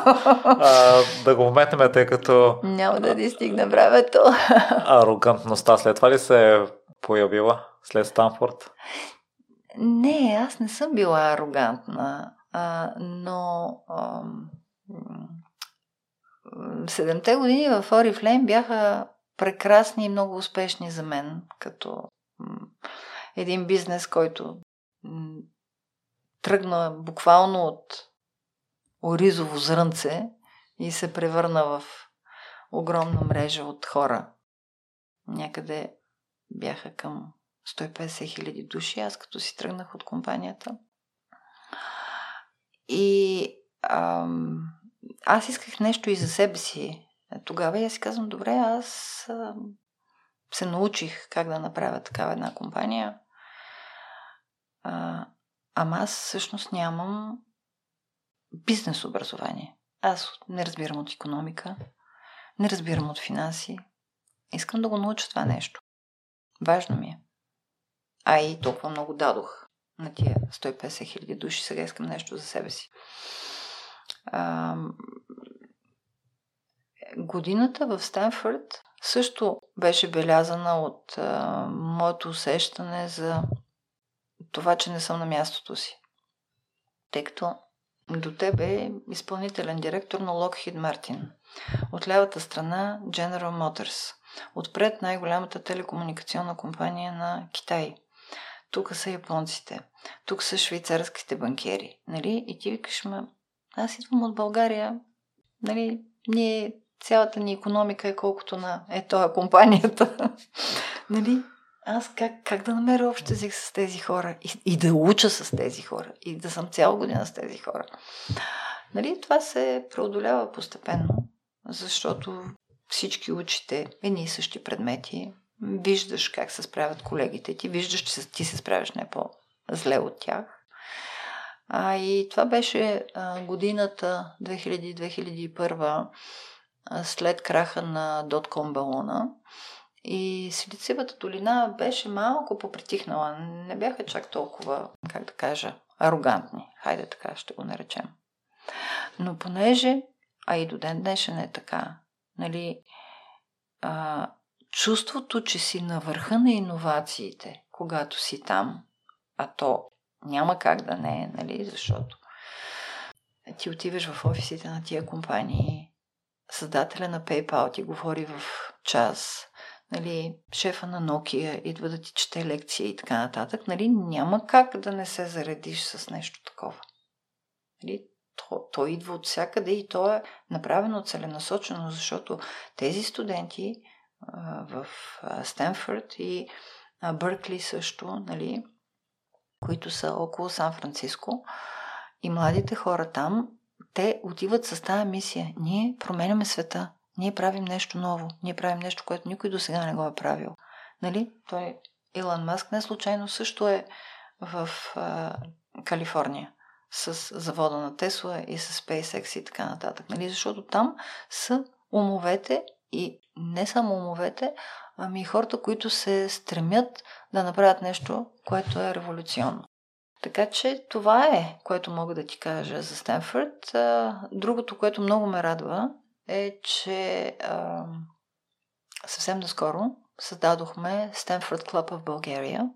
Speaker 2: а, да го вметнем, тъй като...
Speaker 1: Няма да ни стигне времето.
Speaker 2: арогантността след това ли се е появила след Станфорд?
Speaker 1: Не, аз не съм била арогантна, а, но седемте години в Oriflame бяха прекрасни и много успешни за мен, като един бизнес, който тръгна буквално от оризово зрънце и се превърна в огромна мрежа от хора. Някъде бяха към 150 хиляди души, аз като си тръгнах от компанията. И ам, аз исках нещо и за себе си. Тогава я си казвам, добре, аз ам, се научих как да направя такава една компания. А, ама аз всъщност нямам бизнес образование. Аз не разбирам от економика, не разбирам от финанси. Искам да го науча това нещо. Важно ми е. А и толкова много дадох на тия 150 хиляди души. Сега искам нещо за себе си. А, годината в Стенфорд също беше белязана от а, моето усещане за това, че не съм на мястото си. Тъй като до тебе е изпълнителен директор на Lockheed Martin. От лявата страна General Motors. Отпред най-голямата телекомуникационна компания на Китай. Тук са японците. Тук са швейцарските банкери. Нали? И ти викаш, ма, аз идвам от България. Нали? Ние, цялата ни економика е колкото на е това компанията. нали? аз как, как да намеря общ език с тези хора и, и да уча с тези хора и да съм цяла година с тези хора. Нали, това се преодолява постепенно, защото всички учите едни и същи предмети, виждаш как се справят колегите ти, виждаш, че ти се справяш не по-зле от тях. А, и това беше а, годината 2000-2001 след краха на дотком балона. И Силициевата долина беше малко попритихнала. Не бяха чак толкова, как да кажа, арогантни. Хайде така ще го наречем. Но понеже, а и до ден днешен е така, нали, а, чувството, че си на върха на иновациите, когато си там, а то няма как да не е, нали, защото ти отиваш в офисите на тия компании, създателя на PayPal ти говори в час, нали, шефа на Nokia идва да ти чете лекция и така нататък, нали, няма как да не се заредиш с нещо такова. Нали, то, то идва от всякъде и то е направено целенасочено, защото тези студенти в Стенфорд и Бъркли също, нали, които са около Сан-Франциско, и младите хора там, те отиват с тази мисия. Ние променяме света. Ние правим нещо ново. Ние правим нещо, което никой до сега не го е правил. Нали? Той, Илон Маск, не случайно също е в а, Калифорния с завода на Тесла и с SpaceX и така нататък. Нали? Защото там са умовете и не само умовете, ами и хората, които се стремят да направят нещо, което е революционно. Така че това е, което мога да ти кажа за Стенфорд. Другото, което много ме радва, е, че съвсем наскоро създадохме Stanford Club в България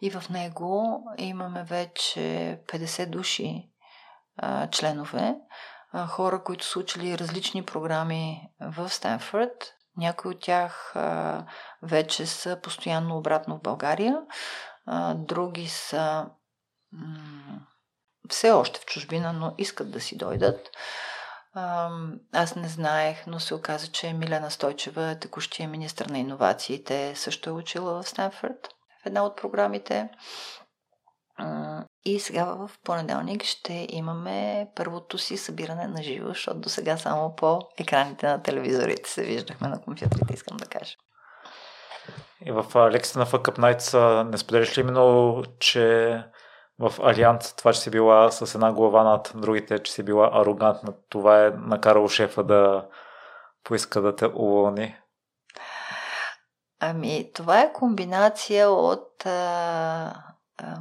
Speaker 1: и в него имаме вече 50 души членове, хора, които са учили различни програми в Стенфорд. Някои от тях а, вече са постоянно обратно в България, а, други са м- все още в чужбина, но искат да си дойдат. Аз не знаех, но се оказа, че Милена Стойчева, текущия министр на иновациите, също е учила в Стенфорд в една от програмите. И сега в понеделник ще имаме първото си събиране на живо, защото до сега само по екраните на телевизорите се виждахме на компютрите, искам да кажа.
Speaker 2: И в лекцията на Fuck Up Nights не споделяш ли именно, че в Алианс това, че си била с една глава над другите, че си била арогантна, това е накарало шефа да поиска да те уволни?
Speaker 1: Ами, това е комбинация от а, а,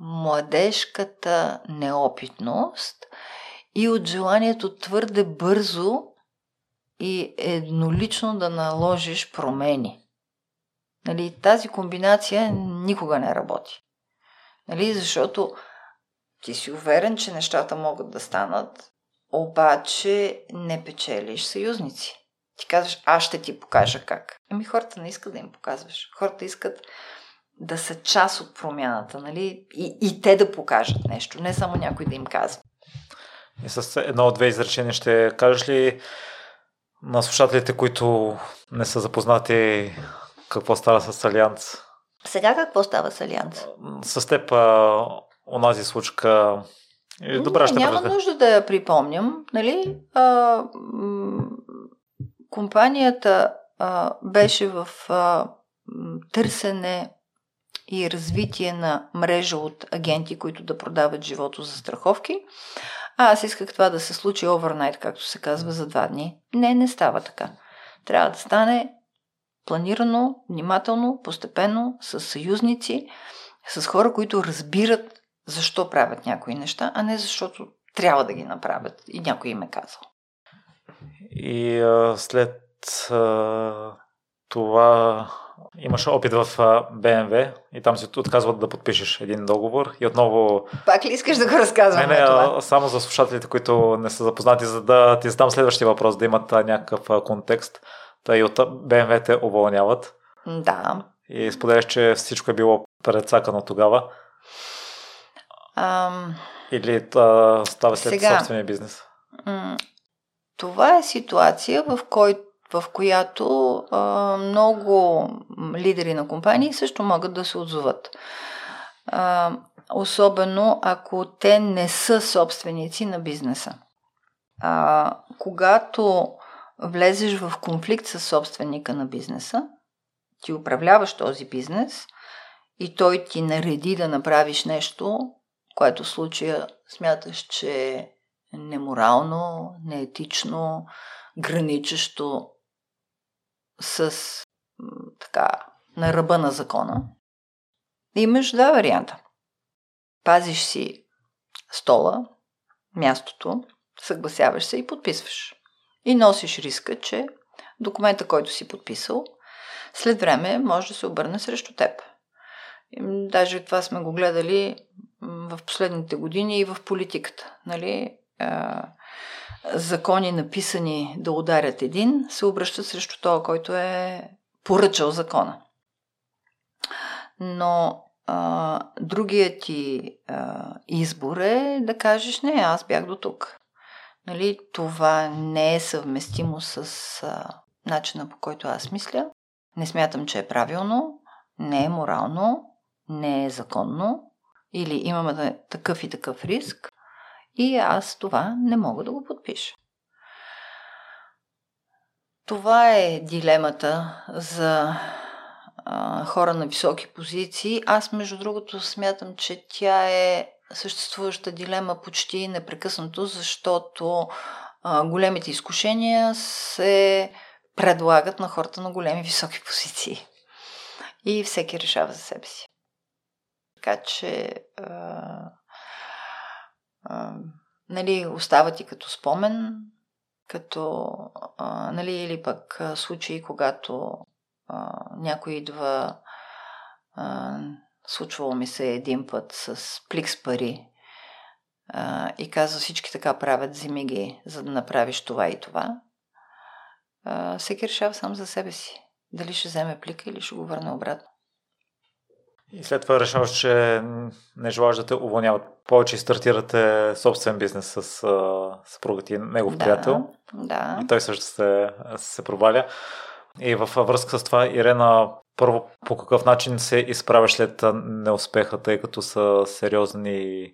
Speaker 1: младежката неопитност и от желанието твърде бързо и еднолично да наложиш промени. Нали, тази комбинация никога не работи. Нали? Защото ти си уверен, че нещата могат да станат, обаче не печелиш съюзници. Ти казваш, аз ще ти покажа как. Ами хората не искат да им показваш. Хората искат да са част от промяната, нали? И, и те да покажат нещо, не само някой да им казва.
Speaker 2: И с едно от две изречения ще кажеш ли на слушателите, които не са запознати какво става с Алианс?
Speaker 1: Сега какво става с Алианс?
Speaker 2: С теб а, онази случка добре, ще
Speaker 1: Няма нужда да я припомням. Нали? А, м- компанията а, беше в а, търсене и развитие на мрежа от агенти, които да продават живото за страховки. А аз исках това да се случи овернайт, както се казва, за два дни. Не, не става така. Трябва да стане планирано, внимателно, постепенно, с съюзници, с хора, които разбират защо правят някои неща, а не защото трябва да ги направят и някой им е казал.
Speaker 2: И а, след а, това имаш опит в BMW и там се отказват да подпишеш един договор и отново...
Speaker 1: Пак ли искаш да го разказвам?
Speaker 2: Не, не, това? само за слушателите, които не са запознати, за да ти задам следващия въпрос, да имат някакъв контекст. Та и от BMW те уволняват.
Speaker 1: Да.
Speaker 2: И споделяш, че всичко е било предсакано тогава.
Speaker 1: Ам...
Speaker 2: Или а, става след Сега, собствения бизнес?
Speaker 1: Това е ситуация, в, кой, в която а, много лидери на компании също могат да се отзоват. А, особено ако те не са собственици на бизнеса. А, когато влезеш в конфликт с собственика на бизнеса, ти управляваш този бизнес и той ти нареди да направиш нещо, което в случая смяташ, че е неморално, неетично, граничещо с така на ръба на закона. Имаш два варианта. Пазиш си стола, мястото, съгласяваш се и подписваш. И носиш риска, че документа, който си подписал, след време може да се обърне срещу теб. Даже това сме го гледали в последните години и в политиката. Нали? Закони написани да ударят един, се обръщат срещу това, който е поръчал закона. Но а, другият ти а, избор е да кажеш не, аз бях до тук. Нали, това не е съвместимо с а, начина по който аз мисля. Не смятам, че е правилно, не е морално, не е законно или имаме такъв и такъв риск и аз това не мога да го подпиша. Това е дилемата за а, хора на високи позиции. Аз, между другото, смятам, че тя е съществуваща дилема почти непрекъснато, защото а, големите изкушения се предлагат на хората на големи високи позиции. И всеки решава за себе си. Така че а, нали, остава ти като спомен, като а, нали, или пък случаи, когато а, някой идва а, случвало ми се един път с плик с пари а, и казва всички така правят, вземи ги, за да направиш това и това. А, всеки решава сам за себе си. Дали ще вземе плика или ще го върне обратно.
Speaker 2: И след това решаваш, че не желаш да те уволняват повече и стартирате собствен бизнес с съпруга ти, негов
Speaker 1: да,
Speaker 2: приятел.
Speaker 1: Да.
Speaker 2: И той също се, се проваля. И във връзка с това, Ирена, първо по какъв начин се изправяш след неуспеха, тъй като са сериозни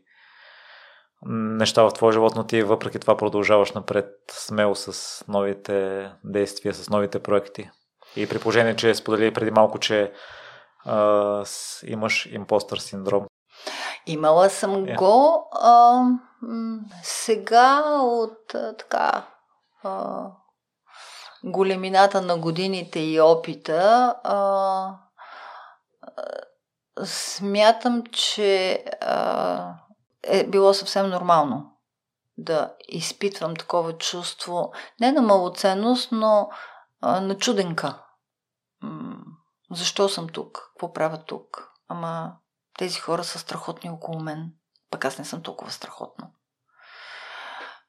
Speaker 2: неща в твоя живот, но ти въпреки това продължаваш напред смело с новите действия, с новите проекти. И при положение, че сподели преди малко, че а, с, имаш импостър синдром.
Speaker 1: Имала съм yeah. Е. го. А, сега от а, така а, големината на годините и опита а, а, смятам, че а, е било съвсем нормално да изпитвам такова чувство, не на малоценност, но а, на чуденка. Защо съм тук? Какво правя тук? Ама тези хора са страхотни около мен. Пък аз не съм толкова страхотна.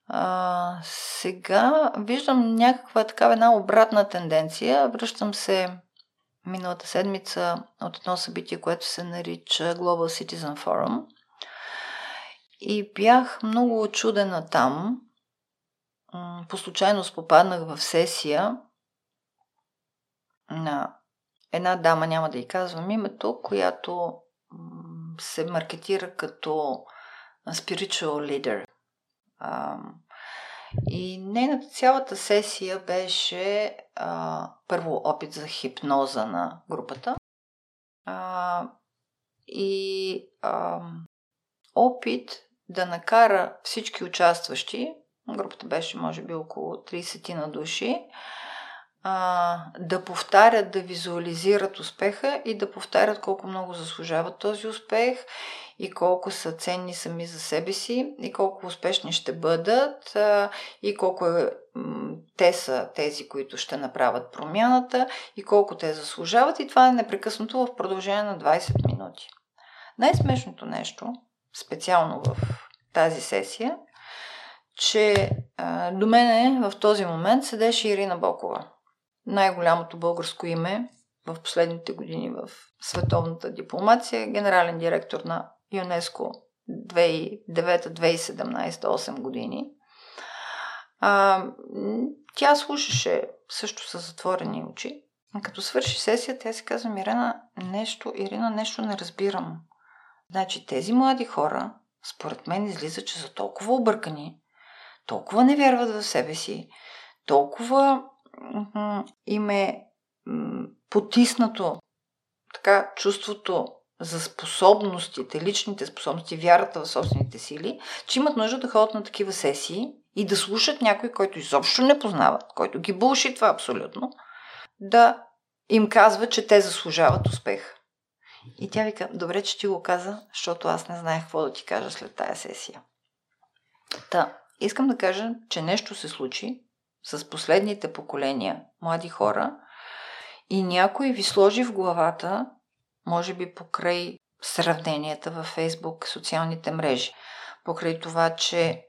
Speaker 1: А, сега виждам някаква такава една обратна тенденция. Връщам се миналата седмица от едно събитие, което се нарича Global Citizen Forum. И бях много очудена там. По случайност попаднах в сесия на една дама, няма да й казвам името, която се маркетира като spiritual leader. И нейната цялата сесия беше първо опит за хипноза на групата и опит да накара всички участващи, групата беше може би около 30 на души, а, да повтарят, да визуализират успеха и да повтарят колко много заслужават този успех и колко са ценни сами за себе си и колко успешни ще бъдат а, и колко е, м- те са тези, които ще направят промяната и колко те заслужават и това е непрекъснато в продължение на 20 минути. Най-смешното нещо, специално в тази сесия, че а, до мене в този момент седеше Ирина Бокова. Най-голямото българско име в последните години в световната дипломация, генерален директор на ЮНЕСКО 2009-2017, 8 години. А, тя слушаше също с затворени очи. Като свърши сесия, тя си казва, Ирина, нещо, Ирина, нещо не разбирам. Значи тези млади хора, според мен, излиза, че са толкова объркани, толкова не вярват в себе си, толкова им е потиснато така чувството за способностите, личните способности, вярата в собствените сили, че имат нужда да ходят на такива сесии и да слушат някой, който изобщо не познават, който ги булши това абсолютно, да им казва, че те заслужават успех. И тя вика, добре, че ти го каза, защото аз не знаех какво да ти кажа след тая сесия. Та, искам да кажа, че нещо се случи с последните поколения млади хора и някой ви сложи в главата, може би покрай сравненията във Фейсбук, социалните мрежи, покрай това, че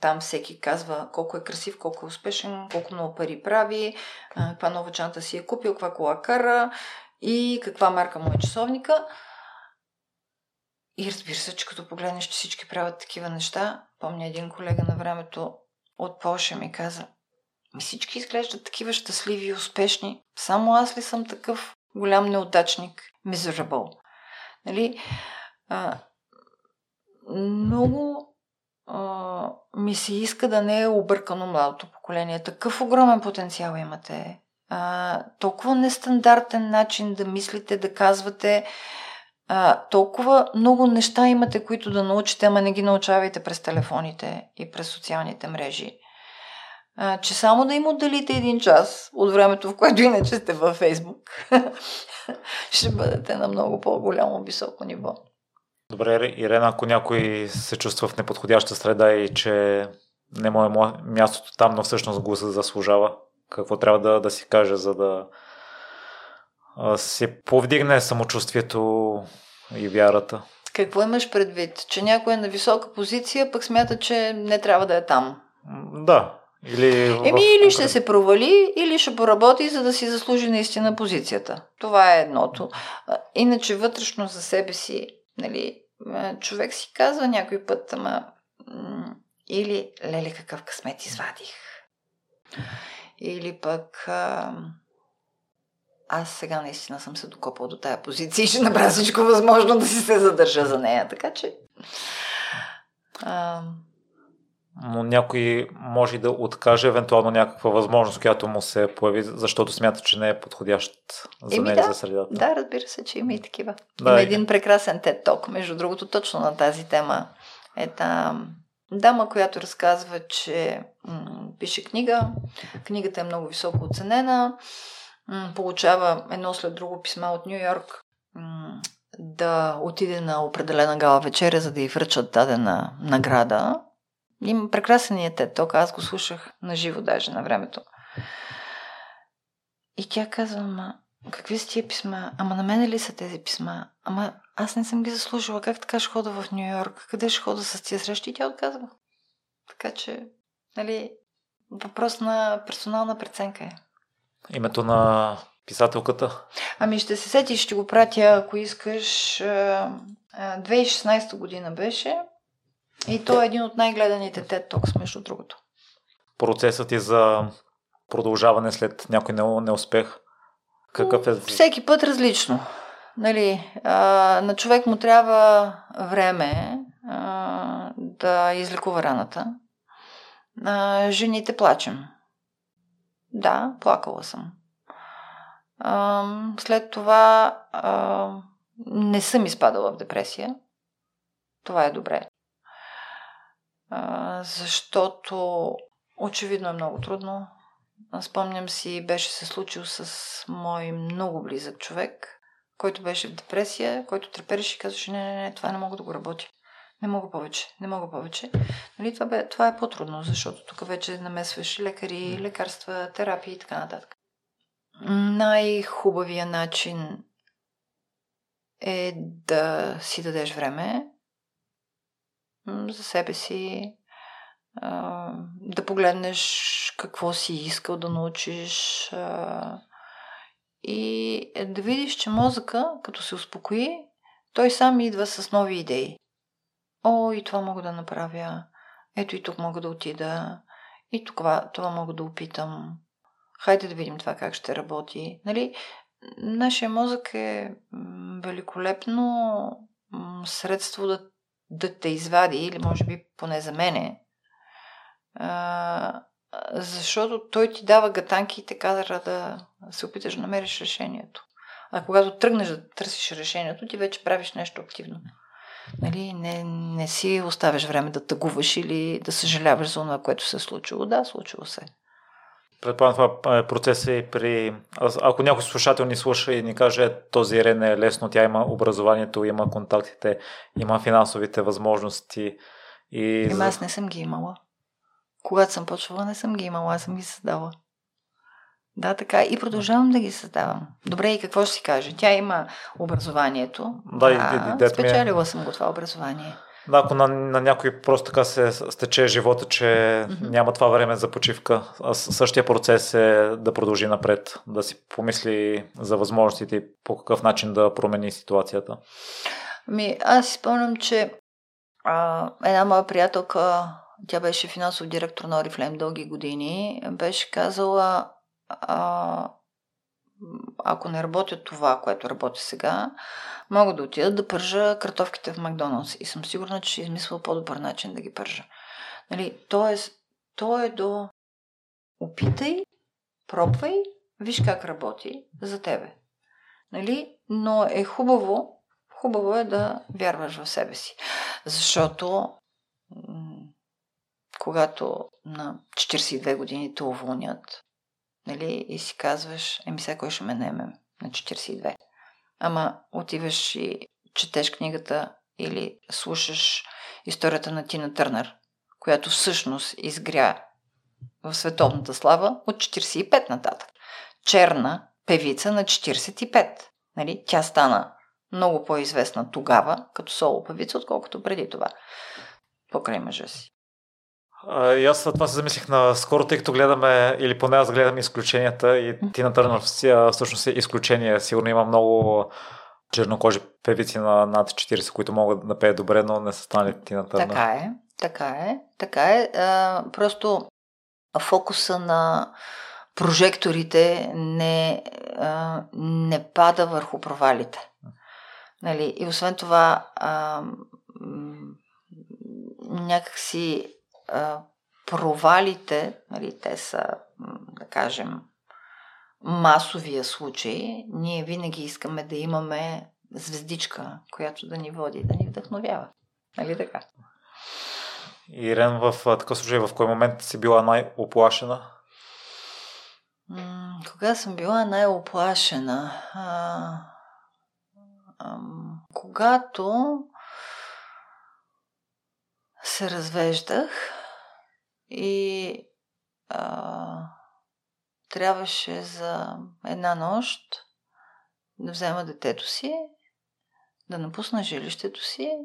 Speaker 1: там всеки казва колко е красив, колко е успешен, колко много пари прави, каква нова чанта си е купил, каква кола кара и каква марка му е часовника. И разбира се, че като погледнеш, че всички правят такива неща, помня един колега на времето от Польша ми каза, всички изглеждат такива щастливи и успешни. Само аз ли съм такъв голям неудачник? Miserable. Нали? А, много а, ми се иска да не е объркано младото поколение. Такъв огромен потенциал имате. А, толкова нестандартен начин да мислите, да казвате. А, толкова много неща имате, които да научите, ама не ги научавайте през телефоните и през социалните мрежи а, че само да им отделите един час от времето, в което иначе сте във Фейсбук, ще бъдете на много по-голямо високо ниво.
Speaker 2: Добре, Ирена, ако някой се чувства в неподходяща среда и че не му е мястото там, но всъщност го се заслужава, какво трябва да, да си каже, за да се повдигне самочувствието и вярата?
Speaker 1: Какво имаш предвид? Че някой е на висока позиция, пък смята, че не трябва да е там.
Speaker 2: Да, или
Speaker 1: в... Еми, или ще се провали, или ще поработи, за да си заслужи наистина позицията. Това е едното. Иначе вътрешно за себе си, нали, човек си казва някой път, ама или леле какъв късмет извадих. Или пък а, аз сега наистина съм се докопал до тая позиция и ще направя всичко възможно да си се задържа за нея. Така че
Speaker 2: а, но някой може да откаже евентуално някаква възможност, която му се появи, защото смята, че не е подходящ за нея
Speaker 1: да,
Speaker 2: за средата.
Speaker 1: Да, разбира се, че има и такива. Да, има и... един прекрасен Talk, между другото, точно на тази тема. Е там дама, която разказва, че м- пише книга. Книгата е много високо оценена. М- получава едно след друго писма от Нью Йорк м- да отиде на определена гала вечеря, за да й връчат дадена награда има прекрасен е тет ток, аз го слушах на живо даже на времето. И тя казва, ама, какви са тия писма? Ама на мене ли са тези писма? Ама аз не съм ги заслужила. Как така ще хода в Нью Йорк? Къде ще хода с тия срещи? И тя отказва. Така че, нали, въпрос на персонална преценка е.
Speaker 2: Името на писателката?
Speaker 1: Ами ще се сетиш, ще го пратя, ако искаш. 2016 година беше. И то е един от най-гледаните TED Talks, между другото.
Speaker 2: Процесът е за продължаване след някой неуспех? Какъв е?
Speaker 1: Всеки път различно. Нали, а, на човек му трябва време а, да излекува раната. А, жените плачем. Да, плакала съм. А, след това а, не съм изпадала в депресия. Това е добре защото очевидно е много трудно спомням си, беше се случил с мой много близък човек, който беше в депресия, който трепереше и казваше, не, не, не, това не мога да го работя. Не мога повече, не мога повече. Нали, това, бе, това е по-трудно, защото тук вече намесваш лекари, лекарства, терапии и така нататък. Най-хубавия начин е да си дадеш време за себе си, да погледнеш какво си искал да научиш и да видиш, че мозъка, като се успокои, той сам идва с нови идеи. О, и това мога да направя. Ето и тук мога да отида. И това, това мога да опитам. Хайде да видим това как ще работи. Нали? Нашия мозък е великолепно средство да, да те извади, или може би поне за мене, а, защото той ти дава гатанки и те кара да се опиташ да намериш решението. А когато тръгнеш да търсиш решението, ти вече правиш нещо активно. Нали, не, не си оставяш време да тъгуваш или да съжаляваш за това, което се е случило. Да, случило се.
Speaker 2: Предполагам, това е процес и при... Ако някой слушател ни слуша и ни каже, този Ирен е лесно, тя има образованието, има контактите, има финансовите възможности. И...
Speaker 1: Ема аз не съм ги имала. Когато съм почвала, не съм ги имала, аз съм ги създала. Да, така. И продължавам да ги създавам. Добре, и какво ще си каже? Тя има образованието.
Speaker 2: Да, да
Speaker 1: и, и, спечелила ми... съм го това образование.
Speaker 2: Да, ако на, на някой просто така се стече живота, че mm-hmm. няма това време за почивка, а същия процес е да продължи напред, да си помисли за възможностите и по какъв начин да промени ситуацията.
Speaker 1: Ми, аз си спомням, че а, една моя приятелка, тя беше финансов директор на Oriflame дълги години, беше казала, а, ако не работя това, което работя сега, мога да отида да пържа картофките в Макдоналдс. И съм сигурна, че ще измисля по-добър начин да ги пържа. Нали, тоест, то е до опитай, пробвай, виж как работи за тебе. Нали? Но е хубаво, хубаво е да вярваш в себе си. Защото когато на 42 години те уволнят, нали, и си казваш, еми сега кой ще ме наеме на 42. Ама отиваш и четеш книгата или слушаш историята на Тина Търнер, която всъщност изгря в световната слава от 45 нататък. Черна певица на 45. Нали? Тя стана много по-известна тогава, като соло певица, отколкото преди това. Покрай мъжа си.
Speaker 2: И аз това се замислих на скоро, тъй като гледаме, или поне аз гледам изключенията и Тина Търнър всъщност е изключение. Сигурно има много чернокожи певици на над 40, които могат да пеят добре, но не са станали Тина Търнър.
Speaker 1: Така е, така е, така е. А, просто фокуса на прожекторите не, а, не пада върху провалите. Нали? И освен това, а, някакси провалите, нали, те са, да кажем, масовия случай, ние винаги искаме да имаме звездичка, която да ни води, да ни вдъхновява. Нали така?
Speaker 2: Ирен, в такъв случай, в кой момент си била най-оплашена?
Speaker 1: М- кога съм била най-оплашена? А, а, когато се развеждах и а, трябваше за една нощ да взема детето си, да напусна жилището си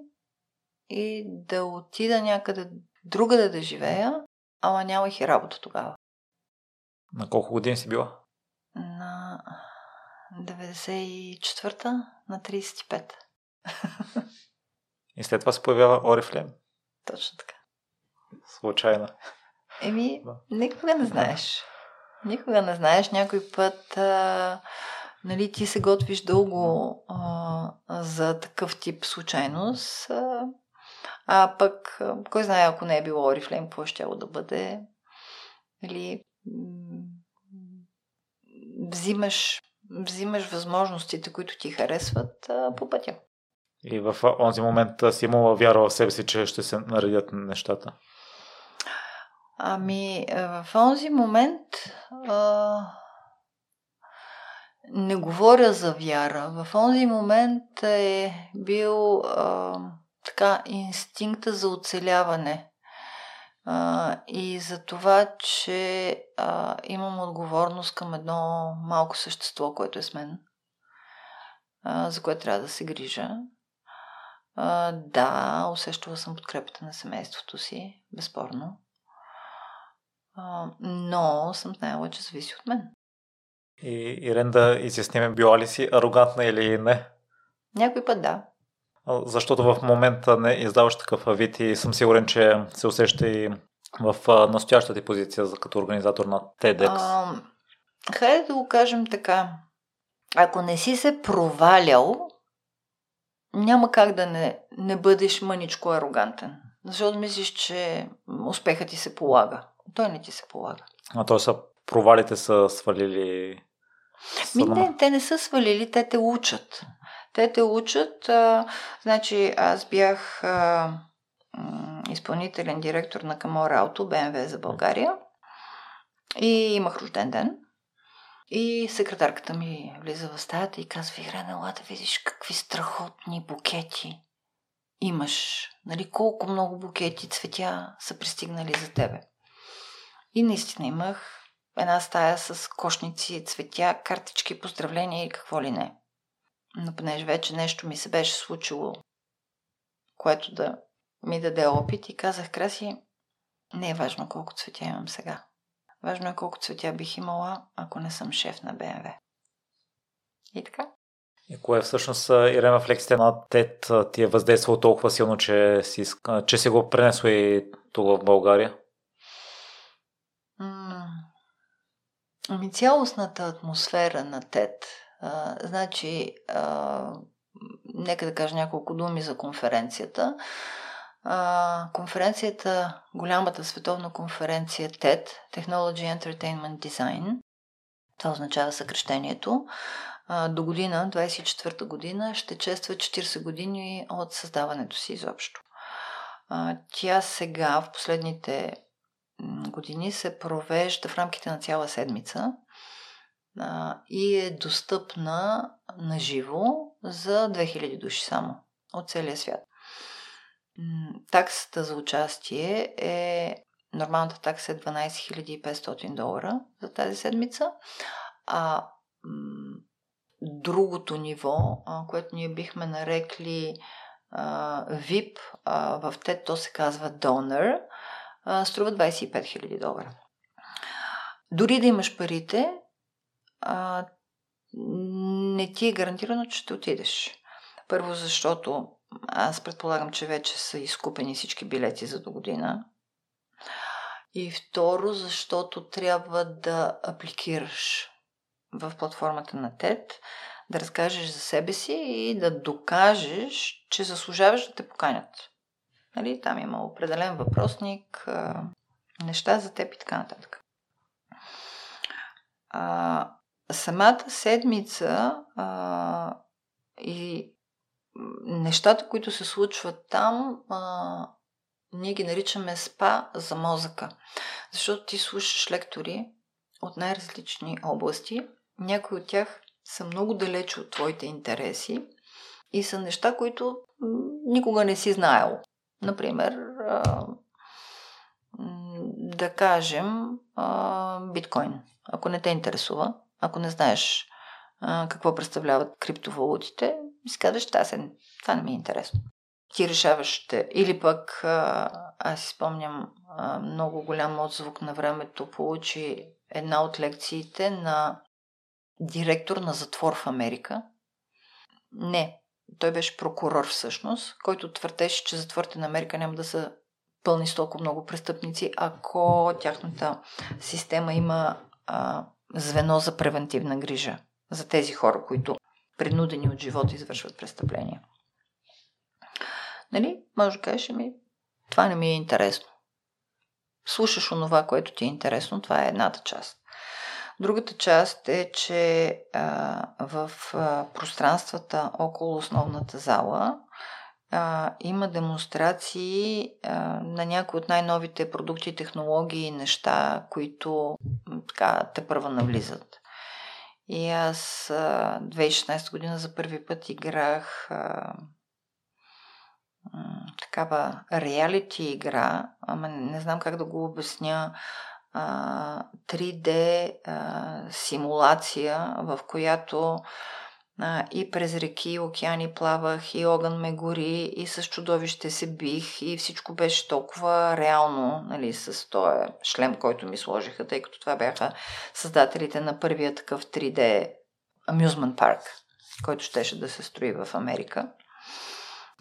Speaker 1: и да отида някъде другаде да живея, ама нямах и работа тогава.
Speaker 2: На колко години си била?
Speaker 1: На 94-та, на 35.
Speaker 2: И след това се появява Орифлем.
Speaker 1: Точно така.
Speaker 2: Случайно.
Speaker 1: Еми, никога не знаеш. Никога не знаеш. Някой път а, нали, ти се готвиш дълго а, за такъв тип случайност. А, а пък, кой знае, ако не е било Орифлейм, какво ще да бъде. Нали, взимаш, взимаш възможностите, които ти харесват а, по пътя.
Speaker 2: И в онзи момент си имала вяра в себе си, че ще се наредят нещата?
Speaker 1: Ами, в този момент а, не говоря за вяра. В този момент е бил а, така инстинкта за оцеляване. А, и за това, че а, имам отговорност към едно малко същество, което е с мен, а, за което трябва да се грижа. А, да, усещала съм подкрепата на семейството си, безспорно. А, но съм знаела, че зависи от мен.
Speaker 2: И Ирен да изясним, била ли си арогантна или не?
Speaker 1: Някой път да.
Speaker 2: Защото в момента не издаваш такъв вид и съм сигурен, че се усеща и в настоящата ти позиция като организатор на TEDx. А,
Speaker 1: хайде да го кажем така. Ако не си се провалял, няма как да не, не бъдеш мъничко арогантен. Защото мислиш, че успехът ти се полага. Той не ти се полага.
Speaker 2: А то са провалите са свалили
Speaker 1: ми, не, те не са свалили, те те учат. Те те учат. А, значи, аз бях а, изпълнителен директор на Камора Ауто, БМВ за България. И имах рожден ден. И секретарката ми влиза в стаята и казва, Ирена, ела да видиш какви страхотни букети имаш. Нали, колко много букети, цветя са пристигнали за тебе. И наистина имах една стая с кошници, цветя, картички, поздравления и какво ли не. Но понеже вече нещо ми се беше случило, което да ми даде опит и казах, Краси, не е важно колко цветя имам сега. Важно е колко цветя бих имала, ако не съм шеф на БМВ. И така.
Speaker 2: И кое всъщност, Ирема, в лекцията на ТЕД ти е въздействало толкова силно, че си, че си го пренесло и тук в България?
Speaker 1: Ами цялостната атмосфера на ТЕД. А, значи, а, нека да кажа няколко думи за конференцията. А, конференцията, голямата световна конференция TED, Technology Entertainment Design, това означава съкрещението, а, до година, 24-та година, ще чества 40 години от създаването си изобщо. А, тя сега, в последните години се провежда в рамките на цяла седмица а, и е достъпна на живо за 2000 души само от целия свят. Таксата за участие е нормалната такса е 12 500 долара за тази седмица, а другото ниво, което ние бихме нарекли VIP, в TED то се казва Donor, струва 25 000 долара. Дори да имаш парите, а, не ти е гарантирано, че ще отидеш. Първо, защото аз предполагам, че вече са изкупени всички билети за до година. И второ, защото трябва да апликираш в платформата на TED, да разкажеш за себе си и да докажеш, че заслужаваш да те поканят. Нали? Там има определен въпросник, неща за теб и така нататък. А, самата седмица а, и нещата, които се случват там, а, ние ги наричаме спа за мозъка. Защото ти слушаш лектори от най-различни области. Някои от тях са много далече от твоите интереси и са неща, които никога не си знаел. Например, да кажем биткоин. Ако не те интересува, ако не знаеш какво представляват криптовалутите, си казваш, това не ми е интересно. Ти решаваш, или пък, аз си спомням, много голям отзвук на времето получи една от лекциите на директор на затвор в Америка. Не, той беше прокурор всъщност, който твърдеше, че затворите на Америка няма да са пълни с толкова много престъпници, ако тяхната система има а, звено за превентивна грижа за тези хора, които принудени от живота извършват престъпления. Нали? Може да кажеш, ми, това не ми е интересно. Слушаш онова, което ти е интересно, това е едната част. Другата част е, че а, в а, пространствата около основната зала а, има демонстрации а, на някои от най-новите продукти, технологии и неща, които така те първа навлизат. И аз а, 2016 година за първи път играх а, такава реалити игра, ама не знам как да го обясня, 3D а, симулация, в която и през реки и океани плавах, и огън ме гори, и с чудовище се бих, и всичко беше толкова реално, нали, с този шлем, който ми сложиха, тъй като това бяха създателите на първия такъв 3D Amusement парк, който щеше да се строи в Америка.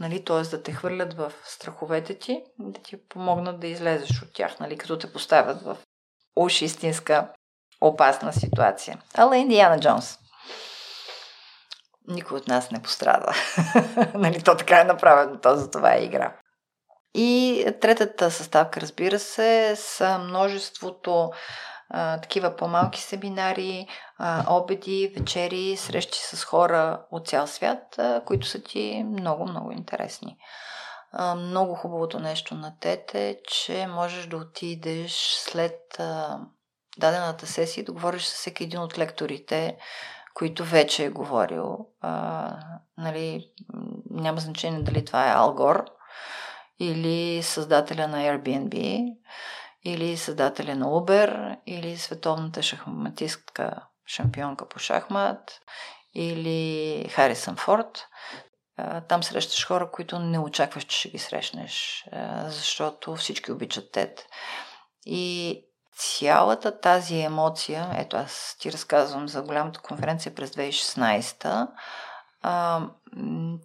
Speaker 1: Нали, т.е. да те хвърлят в страховете ти, да ти помогнат да излезеш от тях, нали, като те поставят в уж истинска опасна ситуация. Ала Индиана Джонс. Никой от нас не пострада. нали, то така е направено, то за това е игра. И третата съставка, разбира се, са множеството а, такива по-малки семинари, а, обеди, вечери, срещи с хора от цял свят, а, които са ти много, много интересни. Много хубавото нещо на ТЕТ е, че можеш да отидеш след а, дадената сесия и да говориш с всеки един от лекторите, които вече е говорил. А, нали, няма значение дали това е Алгор или създателя на Airbnb или създателя на Uber, или световната шахматистка шампионка по шахмат, или Харисън Форд. Там срещаш хора, които не очакваш, че ще ги срещнеш, защото всички обичат тет. И цялата тази емоция, ето аз ти разказвам за голямата конференция през 2016,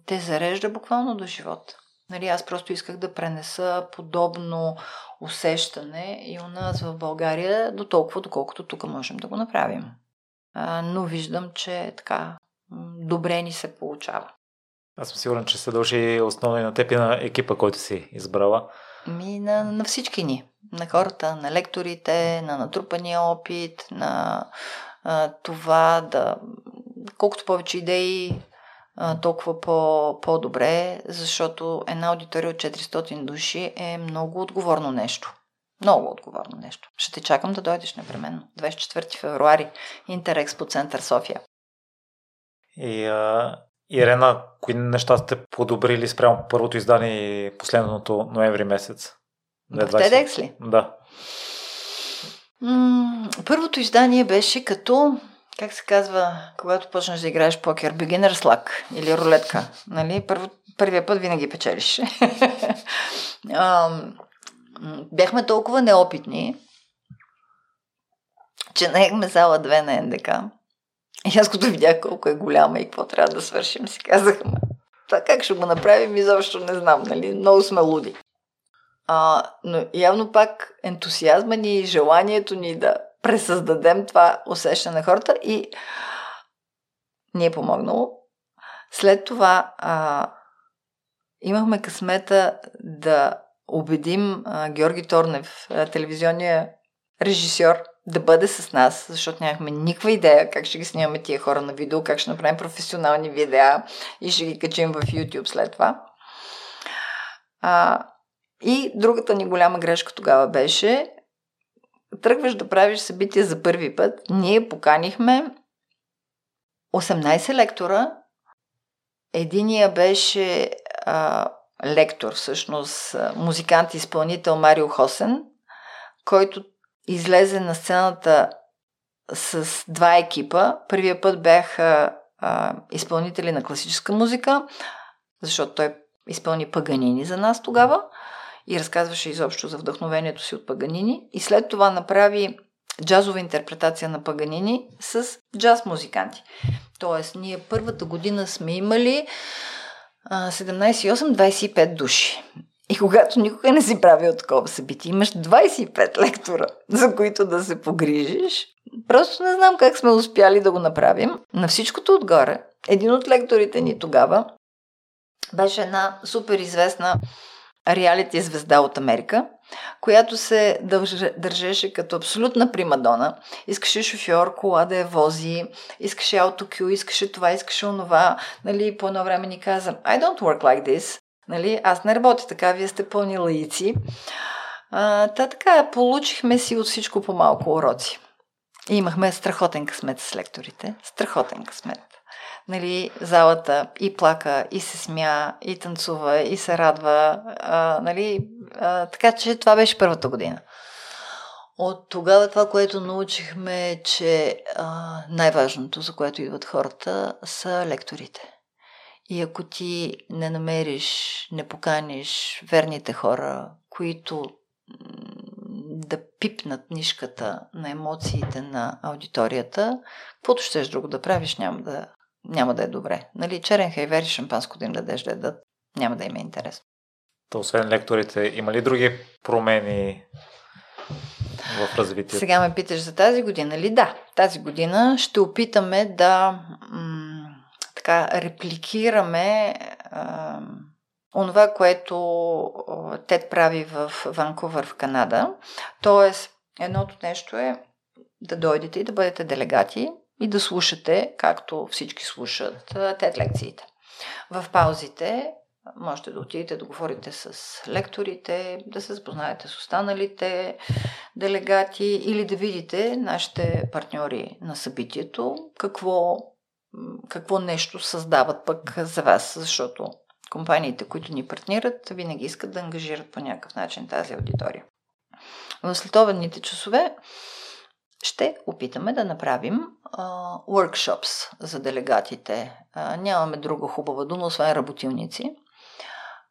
Speaker 1: те зарежда буквално до живота. Нали, аз просто исках да пренеса подобно усещане и у нас в България до толкова, доколкото тук можем да го направим. Но виждам, че така добре ни се получава.
Speaker 2: Аз съм сигурен, че се дължи основно и на теб и на екипа, който си избрала.
Speaker 1: Ми на, на всички ни. На хората, на лекторите, на натрупания опит, на а, това да... Колкото повече идеи толкова по, по-добре, защото една аудитория от 400 души е много отговорно нещо. Много отговорно нещо. Ще те чакам да дойдеш непременно. 24 февруари, Интерекспо Център София.
Speaker 2: И а, Ирена, кои неща сте подобрили спрямо първото издание и последното ноември месец?
Speaker 1: В TEDx ли?
Speaker 2: Да.
Speaker 1: М- първото издание беше като как се казва, когато почнеш да играеш покер, beginner luck или рулетка, нали? Първо, първия път винаги печелиш. бяхме толкова неопитни, че наехме зала 2 на НДК. И аз като видях колко е голяма и какво трябва да свършим, си казахме, това как ще го направим, изобщо не знам, нали? Много сме луди. А, но явно пак ентусиазма ни и желанието ни да пресъздадем това усещане на хората и ни е помогнало. След това а, имахме късмета да убедим а, Георги Торнев, телевизионния режисьор, да бъде с нас, защото нямахме никаква идея как ще ги снимаме тия хора на видео, как ще направим професионални видеа и ще ги качим в YouTube след това. А, и другата ни голяма грешка тогава беше тръгваш да правиш събитие за първи път, ние поканихме 18 лектора. Единия беше а, лектор, всъщност музикант и изпълнител Марио Хосен, който излезе на сцената с два екипа. Първия път бяха изпълнители на класическа музика, защото той изпълни Паганини за нас тогава и разказваше изобщо за вдъхновението си от Паганини. И след това направи джазова интерпретация на Паганини с джаз музиканти. Тоест, ние първата година сме имали 17,8-25 души. И когато никога не си правил такова събитие, имаш 25 лектора, за които да се погрижиш. Просто не знам как сме успяли да го направим. На всичкото отгоре, един от лекторите ни тогава беше една супер известна реалити звезда от Америка, която се държеше като абсолютна примадона. Искаше шофьор, кола да я вози, искаше аутокю, искаше това, искаше онова. Нали, по едно време ни каза, I don't work like this. Нали? Аз не работя така, вие сте пълни лаици. А, та така, получихме си от всичко по малко уроци. И имахме страхотен късмет с лекторите. Страхотен късмет. Нали, залата и плака, и се смя, и танцува, и се радва. А, нали, а, така че това беше първата година. От тогава това, което научихме че а, най-важното, за което идват хората, са лекторите. И ако ти не намериш, не поканиш верните хора, които да пипнат нишката на емоциите на аудиторията, каквото щеш друго да правиш, няма да, няма да е добре. Нали, черен хайвер и шампанско да им дадеш да ядат, няма да им е интересно.
Speaker 2: То, освен лекторите, има ли други промени в развитието?
Speaker 1: Сега ме питаш за тази година ли? Да, тази година ще опитаме да м- така репликираме онова, което Тед прави в Ванкувър в Канада. Тоест, едното нещо е да дойдете и да бъдете делегати и да слушате, както всички слушат, Тед лекциите. В паузите можете да отидете да говорите с лекторите, да се запознаете с останалите делегати или да видите нашите партньори на събитието, какво, какво нещо създават пък за вас, защото компаниите, които ни партнират, винаги искат да ангажират по някакъв начин тази аудитория. В следобедните часове ще опитаме да направим workshops за делегатите. А, нямаме друга хубава дума, освен работилници.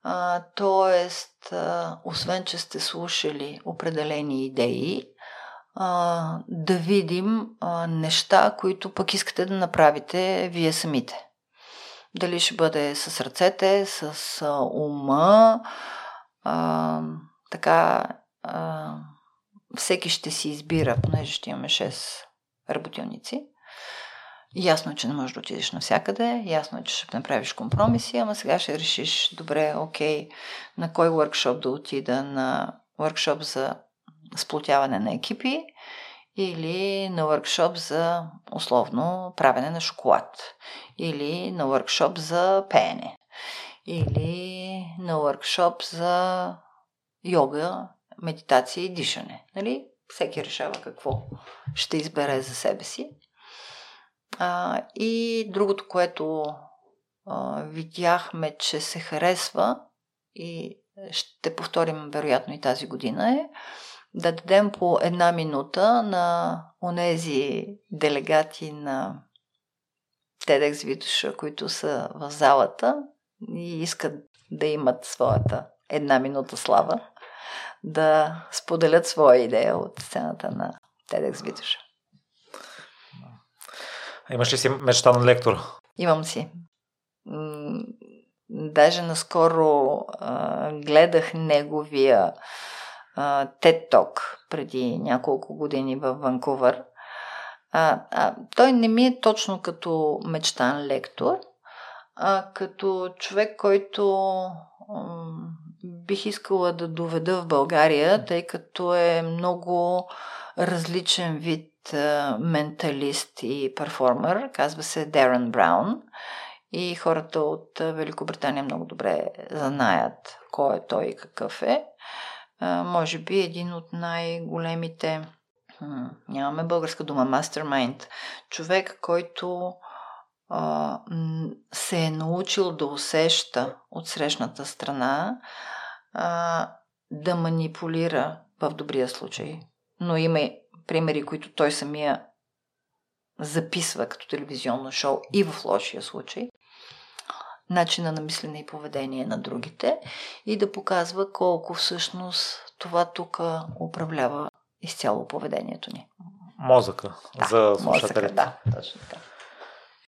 Speaker 1: А, тоест, а, освен, че сте слушали определени идеи, а, да видим а, неща, които пък искате да направите вие самите. Дали ще бъде с ръцете, с а, ума, а, така а, всеки ще си избира, понеже ще имаме 6 работилници. Ясно е, че не можеш да отидеш навсякъде, ясно е, че ще направиш компромиси, ама сега ще решиш, добре, окей, на кой workshop да отида, на workshop за сплотяване на екипи или на workshop за условно правене на шоколад, или на workshop за пеене, или на workshop за йога, медитация и дишане. Нали? Всеки решава какво ще избере за себе си. А, и другото, което а, видяхме, че се харесва и ще повторим вероятно и тази година е да дадем по една минута на онези делегати на TEDx Витуша, които са в залата и искат да имат своята една минута слава, да споделят своя идея от сцената на TEDx Витуша.
Speaker 2: Имаш ли си мечта на лектор?
Speaker 1: Имам си. Даже наскоро а, гледах неговия TED Talk преди няколко години в Ванкувър. А, а, той не ми е точно като мечтан лектор, а като човек, който а, бих искала да доведа в България, тъй като е много различен вид менталист и перформер, казва се Дерен Браун. И хората от Великобритания много добре знаят кой е той и какъв е. Може би един от най-големите, нямаме българска дума, мастермайнд, човек, който се е научил да усеща от срещната страна, да манипулира в добрия случай. Но има примери, които той самия записва като телевизионно шоу и в лошия случай, начина на мислене и поведение на другите и да показва колко всъщност това тук управлява изцяло поведението ни.
Speaker 2: Мозъка
Speaker 1: да,
Speaker 2: за слушателите.
Speaker 1: Да, точно така.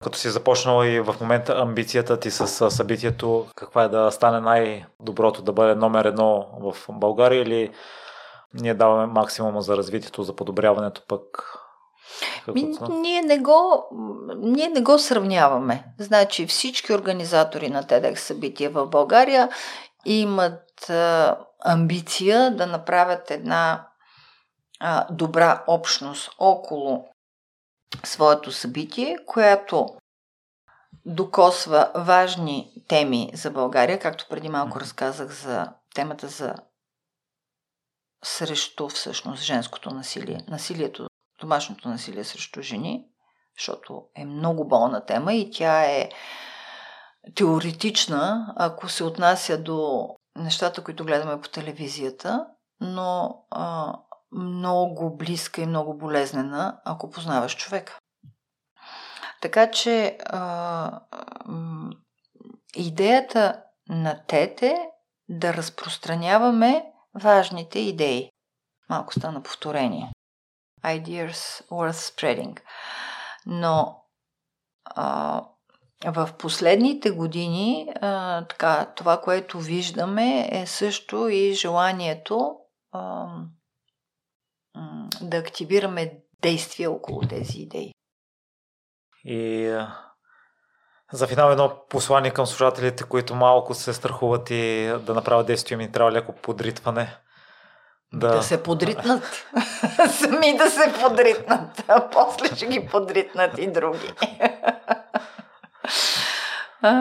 Speaker 2: Като си започнал и в момента амбицията ти с събитието, каква е да стане най-доброто, да бъде номер едно в България или ние даваме максимума за развитието, за подобряването пък.
Speaker 1: Ми, ние, не го, ние не го сравняваме. Значи всички организатори на TEDx събития в България имат а, амбиция да направят една а, добра общност около своето събитие, която докосва важни теми за България, както преди малко разказах за темата за срещу всъщност женското насилие, насилието, домашното насилие срещу жени, защото е много болна тема и тя е теоретична, ако се отнася до нещата, които гледаме по телевизията, но а, много близка и много болезнена, ако познаваш човека. Така че а, идеята на ТЕТ е да разпространяваме важните идеи. Малко стана повторение. Ideas worth spreading. Но а, в последните години а, така, това, което виждаме е също и желанието а, да активираме действия около тези идеи.
Speaker 2: И за финал едно послание към служателите, които малко се страхуват и да направят действие ми трябва леко подритване.
Speaker 1: Да, да се подритнат. Сами да се подритнат. А после ще ги подритнат и други. а,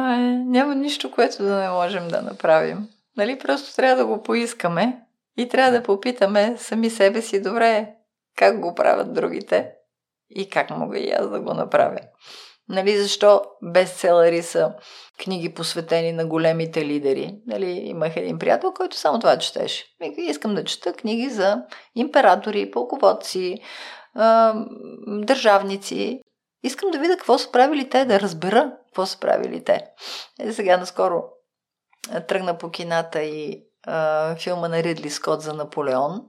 Speaker 1: няма нищо, което да не можем да направим. Нали, просто трябва да го поискаме и трябва да попитаме сами себе си, добре, как го правят другите и как мога и аз да го направя. Нали, защо бестселери са книги посветени на големите лидери? Нали, имах един приятел, който само това четеше. Искам да чета книги за императори, полководци, държавници. Искам да видя какво са правили те, да разбера какво са правили те. Е, сега наскоро тръгна по кината и а, филма на Ридли Скот за Наполеон.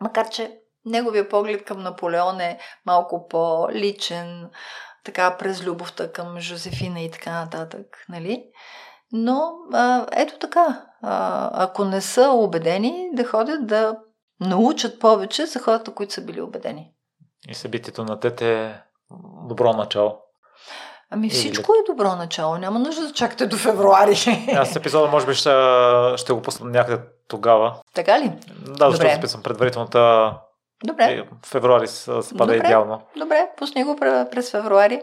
Speaker 1: Макар, че неговия поглед към Наполеон е малко по-личен, така през любовта към Жозефина и така нататък, нали? Но а, ето така, а, ако не са убедени, да ходят да научат повече за хората, които са били убедени.
Speaker 2: И събитието на тете е добро начало.
Speaker 1: Ами всичко е добро начало, няма нужда да чакате до февруари.
Speaker 2: Аз епизода може би ще, ще го пусна някъде тогава.
Speaker 1: Така ли?
Speaker 2: Да, защото записвам предварителната
Speaker 1: Добре.
Speaker 2: Февруари спада
Speaker 1: Добре.
Speaker 2: идеално.
Speaker 1: Добре, пусни го през февруари.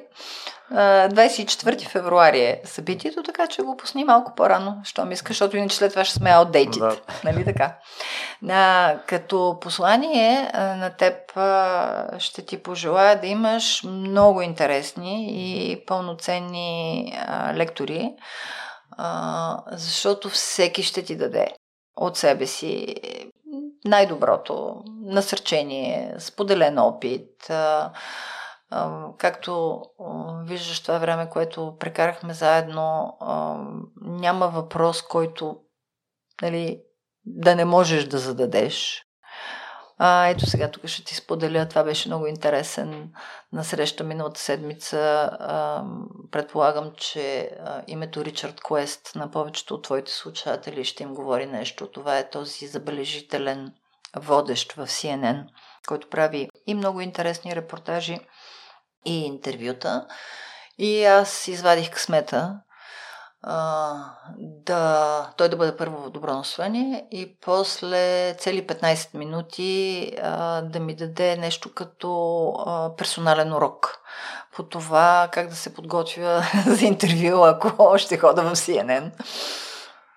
Speaker 1: 24 февруари е събитието, така че го пусни малко по-рано, що ми искаш, защото иначе след това ще сме outdated. Да. Нали така? А, като послание на теб ще ти пожелая да имаш много интересни и пълноценни лектори, защото всеки ще ти даде от себе си най-доброто насърчение, споделен опит. Както виждаш това време, което прекарахме заедно, няма въпрос, който нали, да не можеш да зададеш. А, ето сега тук ще ти споделя. Това беше много интересен на среща миналата седмица. А, предполагам, че а, името Ричард Куест на повечето от твоите слушатели ще им говори нещо. Това е този забележителен водещ в CNN, който прави и много интересни репортажи и интервюта. И аз извадих късмета да, той да бъде първо добро настроение и после цели 15 минути а, да ми даде нещо като а, персонален урок. По това как да се подготвя за интервю, ако ще хода в CNN.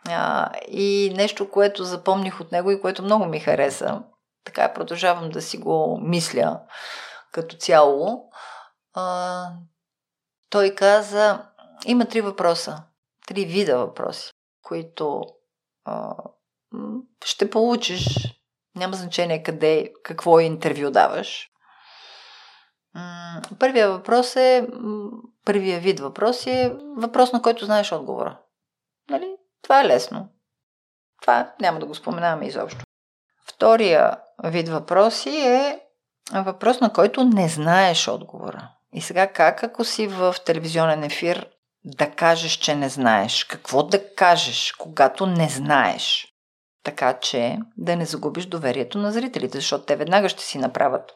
Speaker 1: А, и нещо, което запомних от него и което много ми хареса, така продължавам да си го мисля като цяло, а, той каза, има три въпроса, три вида въпроси, които а, ще получиш, няма значение къде, какво интервю даваш. Първия въпрос е, първия вид въпрос е въпрос, на който знаеш отговора. Нали? Това е лесно. Това няма да го споменаваме изобщо. Втория вид въпроси е въпрос, на който не знаеш отговора. И сега как, ако си в телевизионен ефир, да кажеш, че не знаеш? Какво да кажеш, когато не знаеш? Така че да не загубиш доверието на зрителите, защото те веднага ще си направят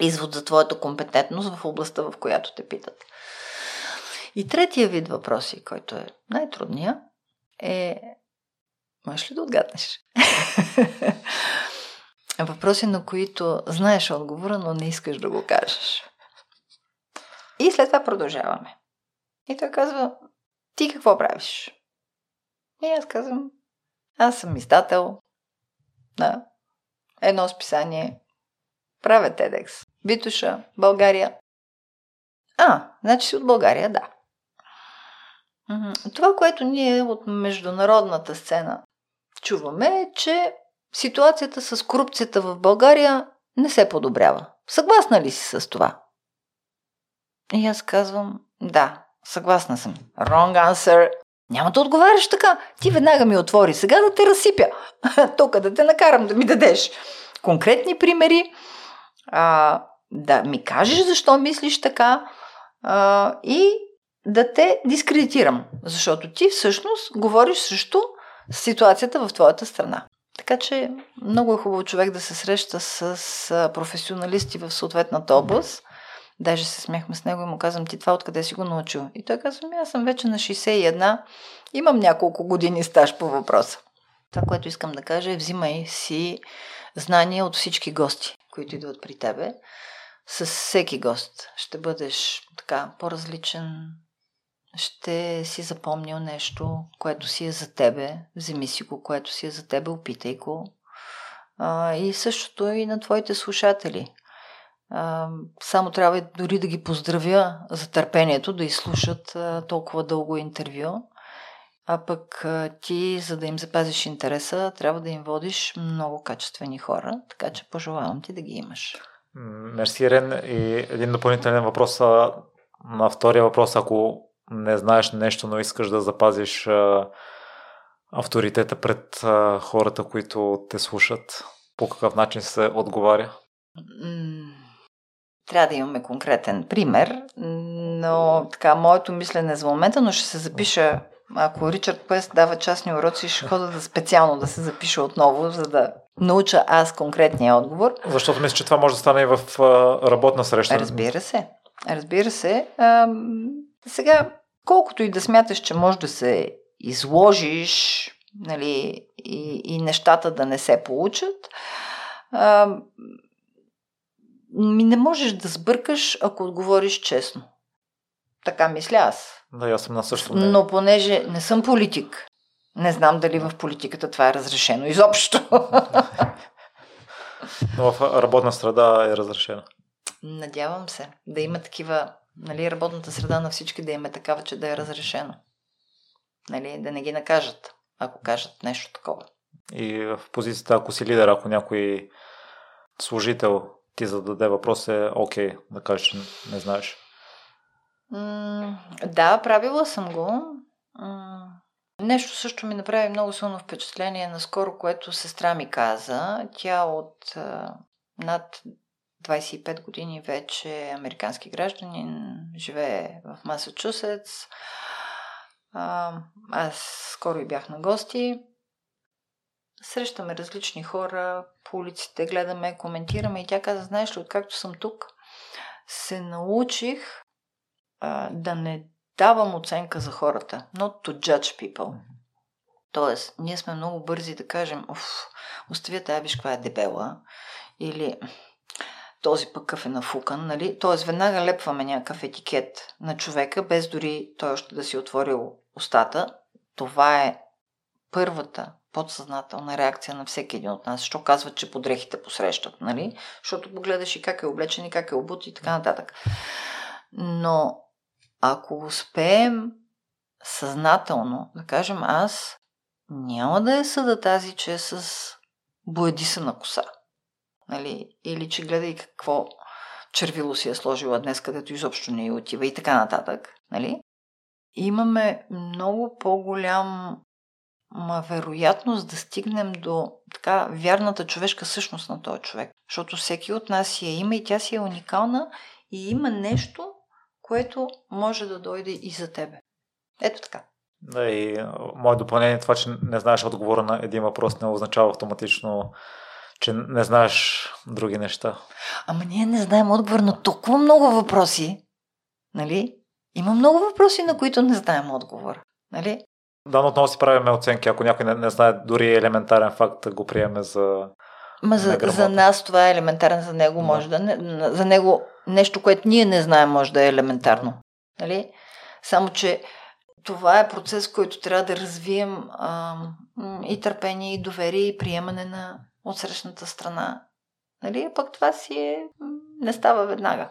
Speaker 1: извод за твоята компетентност в областта, в която те питат. И третия вид въпроси, който е най-трудния, е Можеш ли да отгаднеш? Въпроси, на които знаеш отговора, но не искаш да го кажеш. И след това продължаваме. И той казва, ти какво правиш? И аз казвам, аз съм издател на едно списание, правя TEDx. Витуша, България. А, значи си от България, да. Това, което ние от международната сцена чуваме е, че ситуацията с корупцията в България не се подобрява. Съгласна ли си с това? И аз казвам, да, съгласна съм. Wrong answer. Няма да отговаряш така. Ти веднага ми отвори сега да те разсипя. Тук да те накарам да ми дадеш конкретни примери. А, да ми кажеш защо мислиш така а, и да те дискредитирам. Защото ти всъщност говориш срещу ситуацията в твоята страна. Така че много е хубаво човек да се среща с професионалисти в съответната област. Даже се смехме с него и му казвам, ти това откъде си го научил? И той казва, ми аз съм вече на 61, имам няколко години стаж по въпроса. Това, което искам да кажа е, взимай си знания от всички гости, които идват при тебе. С всеки гост ще бъдеш така по-различен, ще си запомнил нещо, което си е за тебе, вземи си го, което си е за тебе, опитай го. А, и същото и на твоите слушатели. Само трябва дори да ги поздравя за търпението да изслушат толкова дълго интервю. А пък ти, за да им запазиш интереса, трябва да им водиш много качествени хора, така че пожелавам ти да ги имаш.
Speaker 2: Мерси, Рен. И един допълнителен въпрос на втория въпрос. Ако не знаеш нещо, но искаш да запазиш авторитета пред хората, които те слушат, по какъв начин се отговаря?
Speaker 1: Трябва да имаме конкретен пример, но така, моето мислене за момента, но ще се запиша, ако Ричард Пест дава частни уроци, ще хода да специално да се запиша отново, за да науча аз конкретния отговор.
Speaker 2: Защото мисля, че това може да стане и в работна среща.
Speaker 1: Разбира се. Разбира се. А, сега, колкото и да смяташ, че може да се изложиш нали, и, и нещата да не се получат, а, ми не можеш да сбъркаш, ако отговориш честно. Така мисля аз.
Speaker 2: Да, аз съм на същото.
Speaker 1: Но понеже не съм политик, не знам дали в политиката това е разрешено изобщо.
Speaker 2: Но в работна среда е разрешено.
Speaker 1: Надявам се да има такива нали, работната среда на всички да им е такава, че да е разрешено. Нали, да не ги накажат, ако кажат нещо такова.
Speaker 2: И в позицията, ако си лидер, ако някой служител ти зададе въпрос е окей, да кажеш, че не знаеш.
Speaker 1: М- да, правила съм го. М- нещо също ми направи много силно впечатление наскоро, което сестра ми каза. Тя от а, над 25 години вече е американски гражданин, живее в Масачусетс. А, аз скоро и бях на гости. Срещаме различни хора по улиците, гледаме, коментираме и тя каза, знаеш ли, откакто съм тук, се научих а, да не давам оценка за хората. Not to judge people. Тоест, ние сме много бързи да кажем, оф, оставя тая, виж каква е дебела. Или този пък какъв е нафукан, нали? Тоест, веднага лепваме някакъв етикет на човека, без дори той още да си отворил устата. Това е първата подсъзнателна реакция на всеки един от нас. Що казват, че подрехите посрещат, нали? Защото погледаш и как е облечен, и как е обут и така нататък. Но ако успеем съзнателно, да кажем аз, няма да е съда тази, че е с боядисана коса. Нали? Или че гледай какво червило си е сложила днес, където изобщо не й отива и така нататък. Нали? Имаме много по-голям ма вероятност да стигнем до така вярната човешка същност на този човек. Защото всеки от нас си я има и тя си е уникална и има нещо, което може да дойде и за тебе. Ето така.
Speaker 2: Да, и мое допълнение е това, че не знаеш отговора на един въпрос, не означава автоматично, че не знаеш други неща.
Speaker 1: Ама ние не знаем отговор на толкова много въпроси. Нали? Има много въпроси, на които не знаем отговор. Нали?
Speaker 2: Да, но отново си правиме оценки. Ако някой не, не знае дори елементарен факт, го приеме за.
Speaker 1: Ма за, за нас това е елементарно, за него може да не. За него нещо, което ние не знаем, може да е елементарно. Нали? Само, че това е процес, който трябва да развием а, и търпение, и доверие, и приемане на отсрещната страна. Нали? А пък това си е... не става веднага.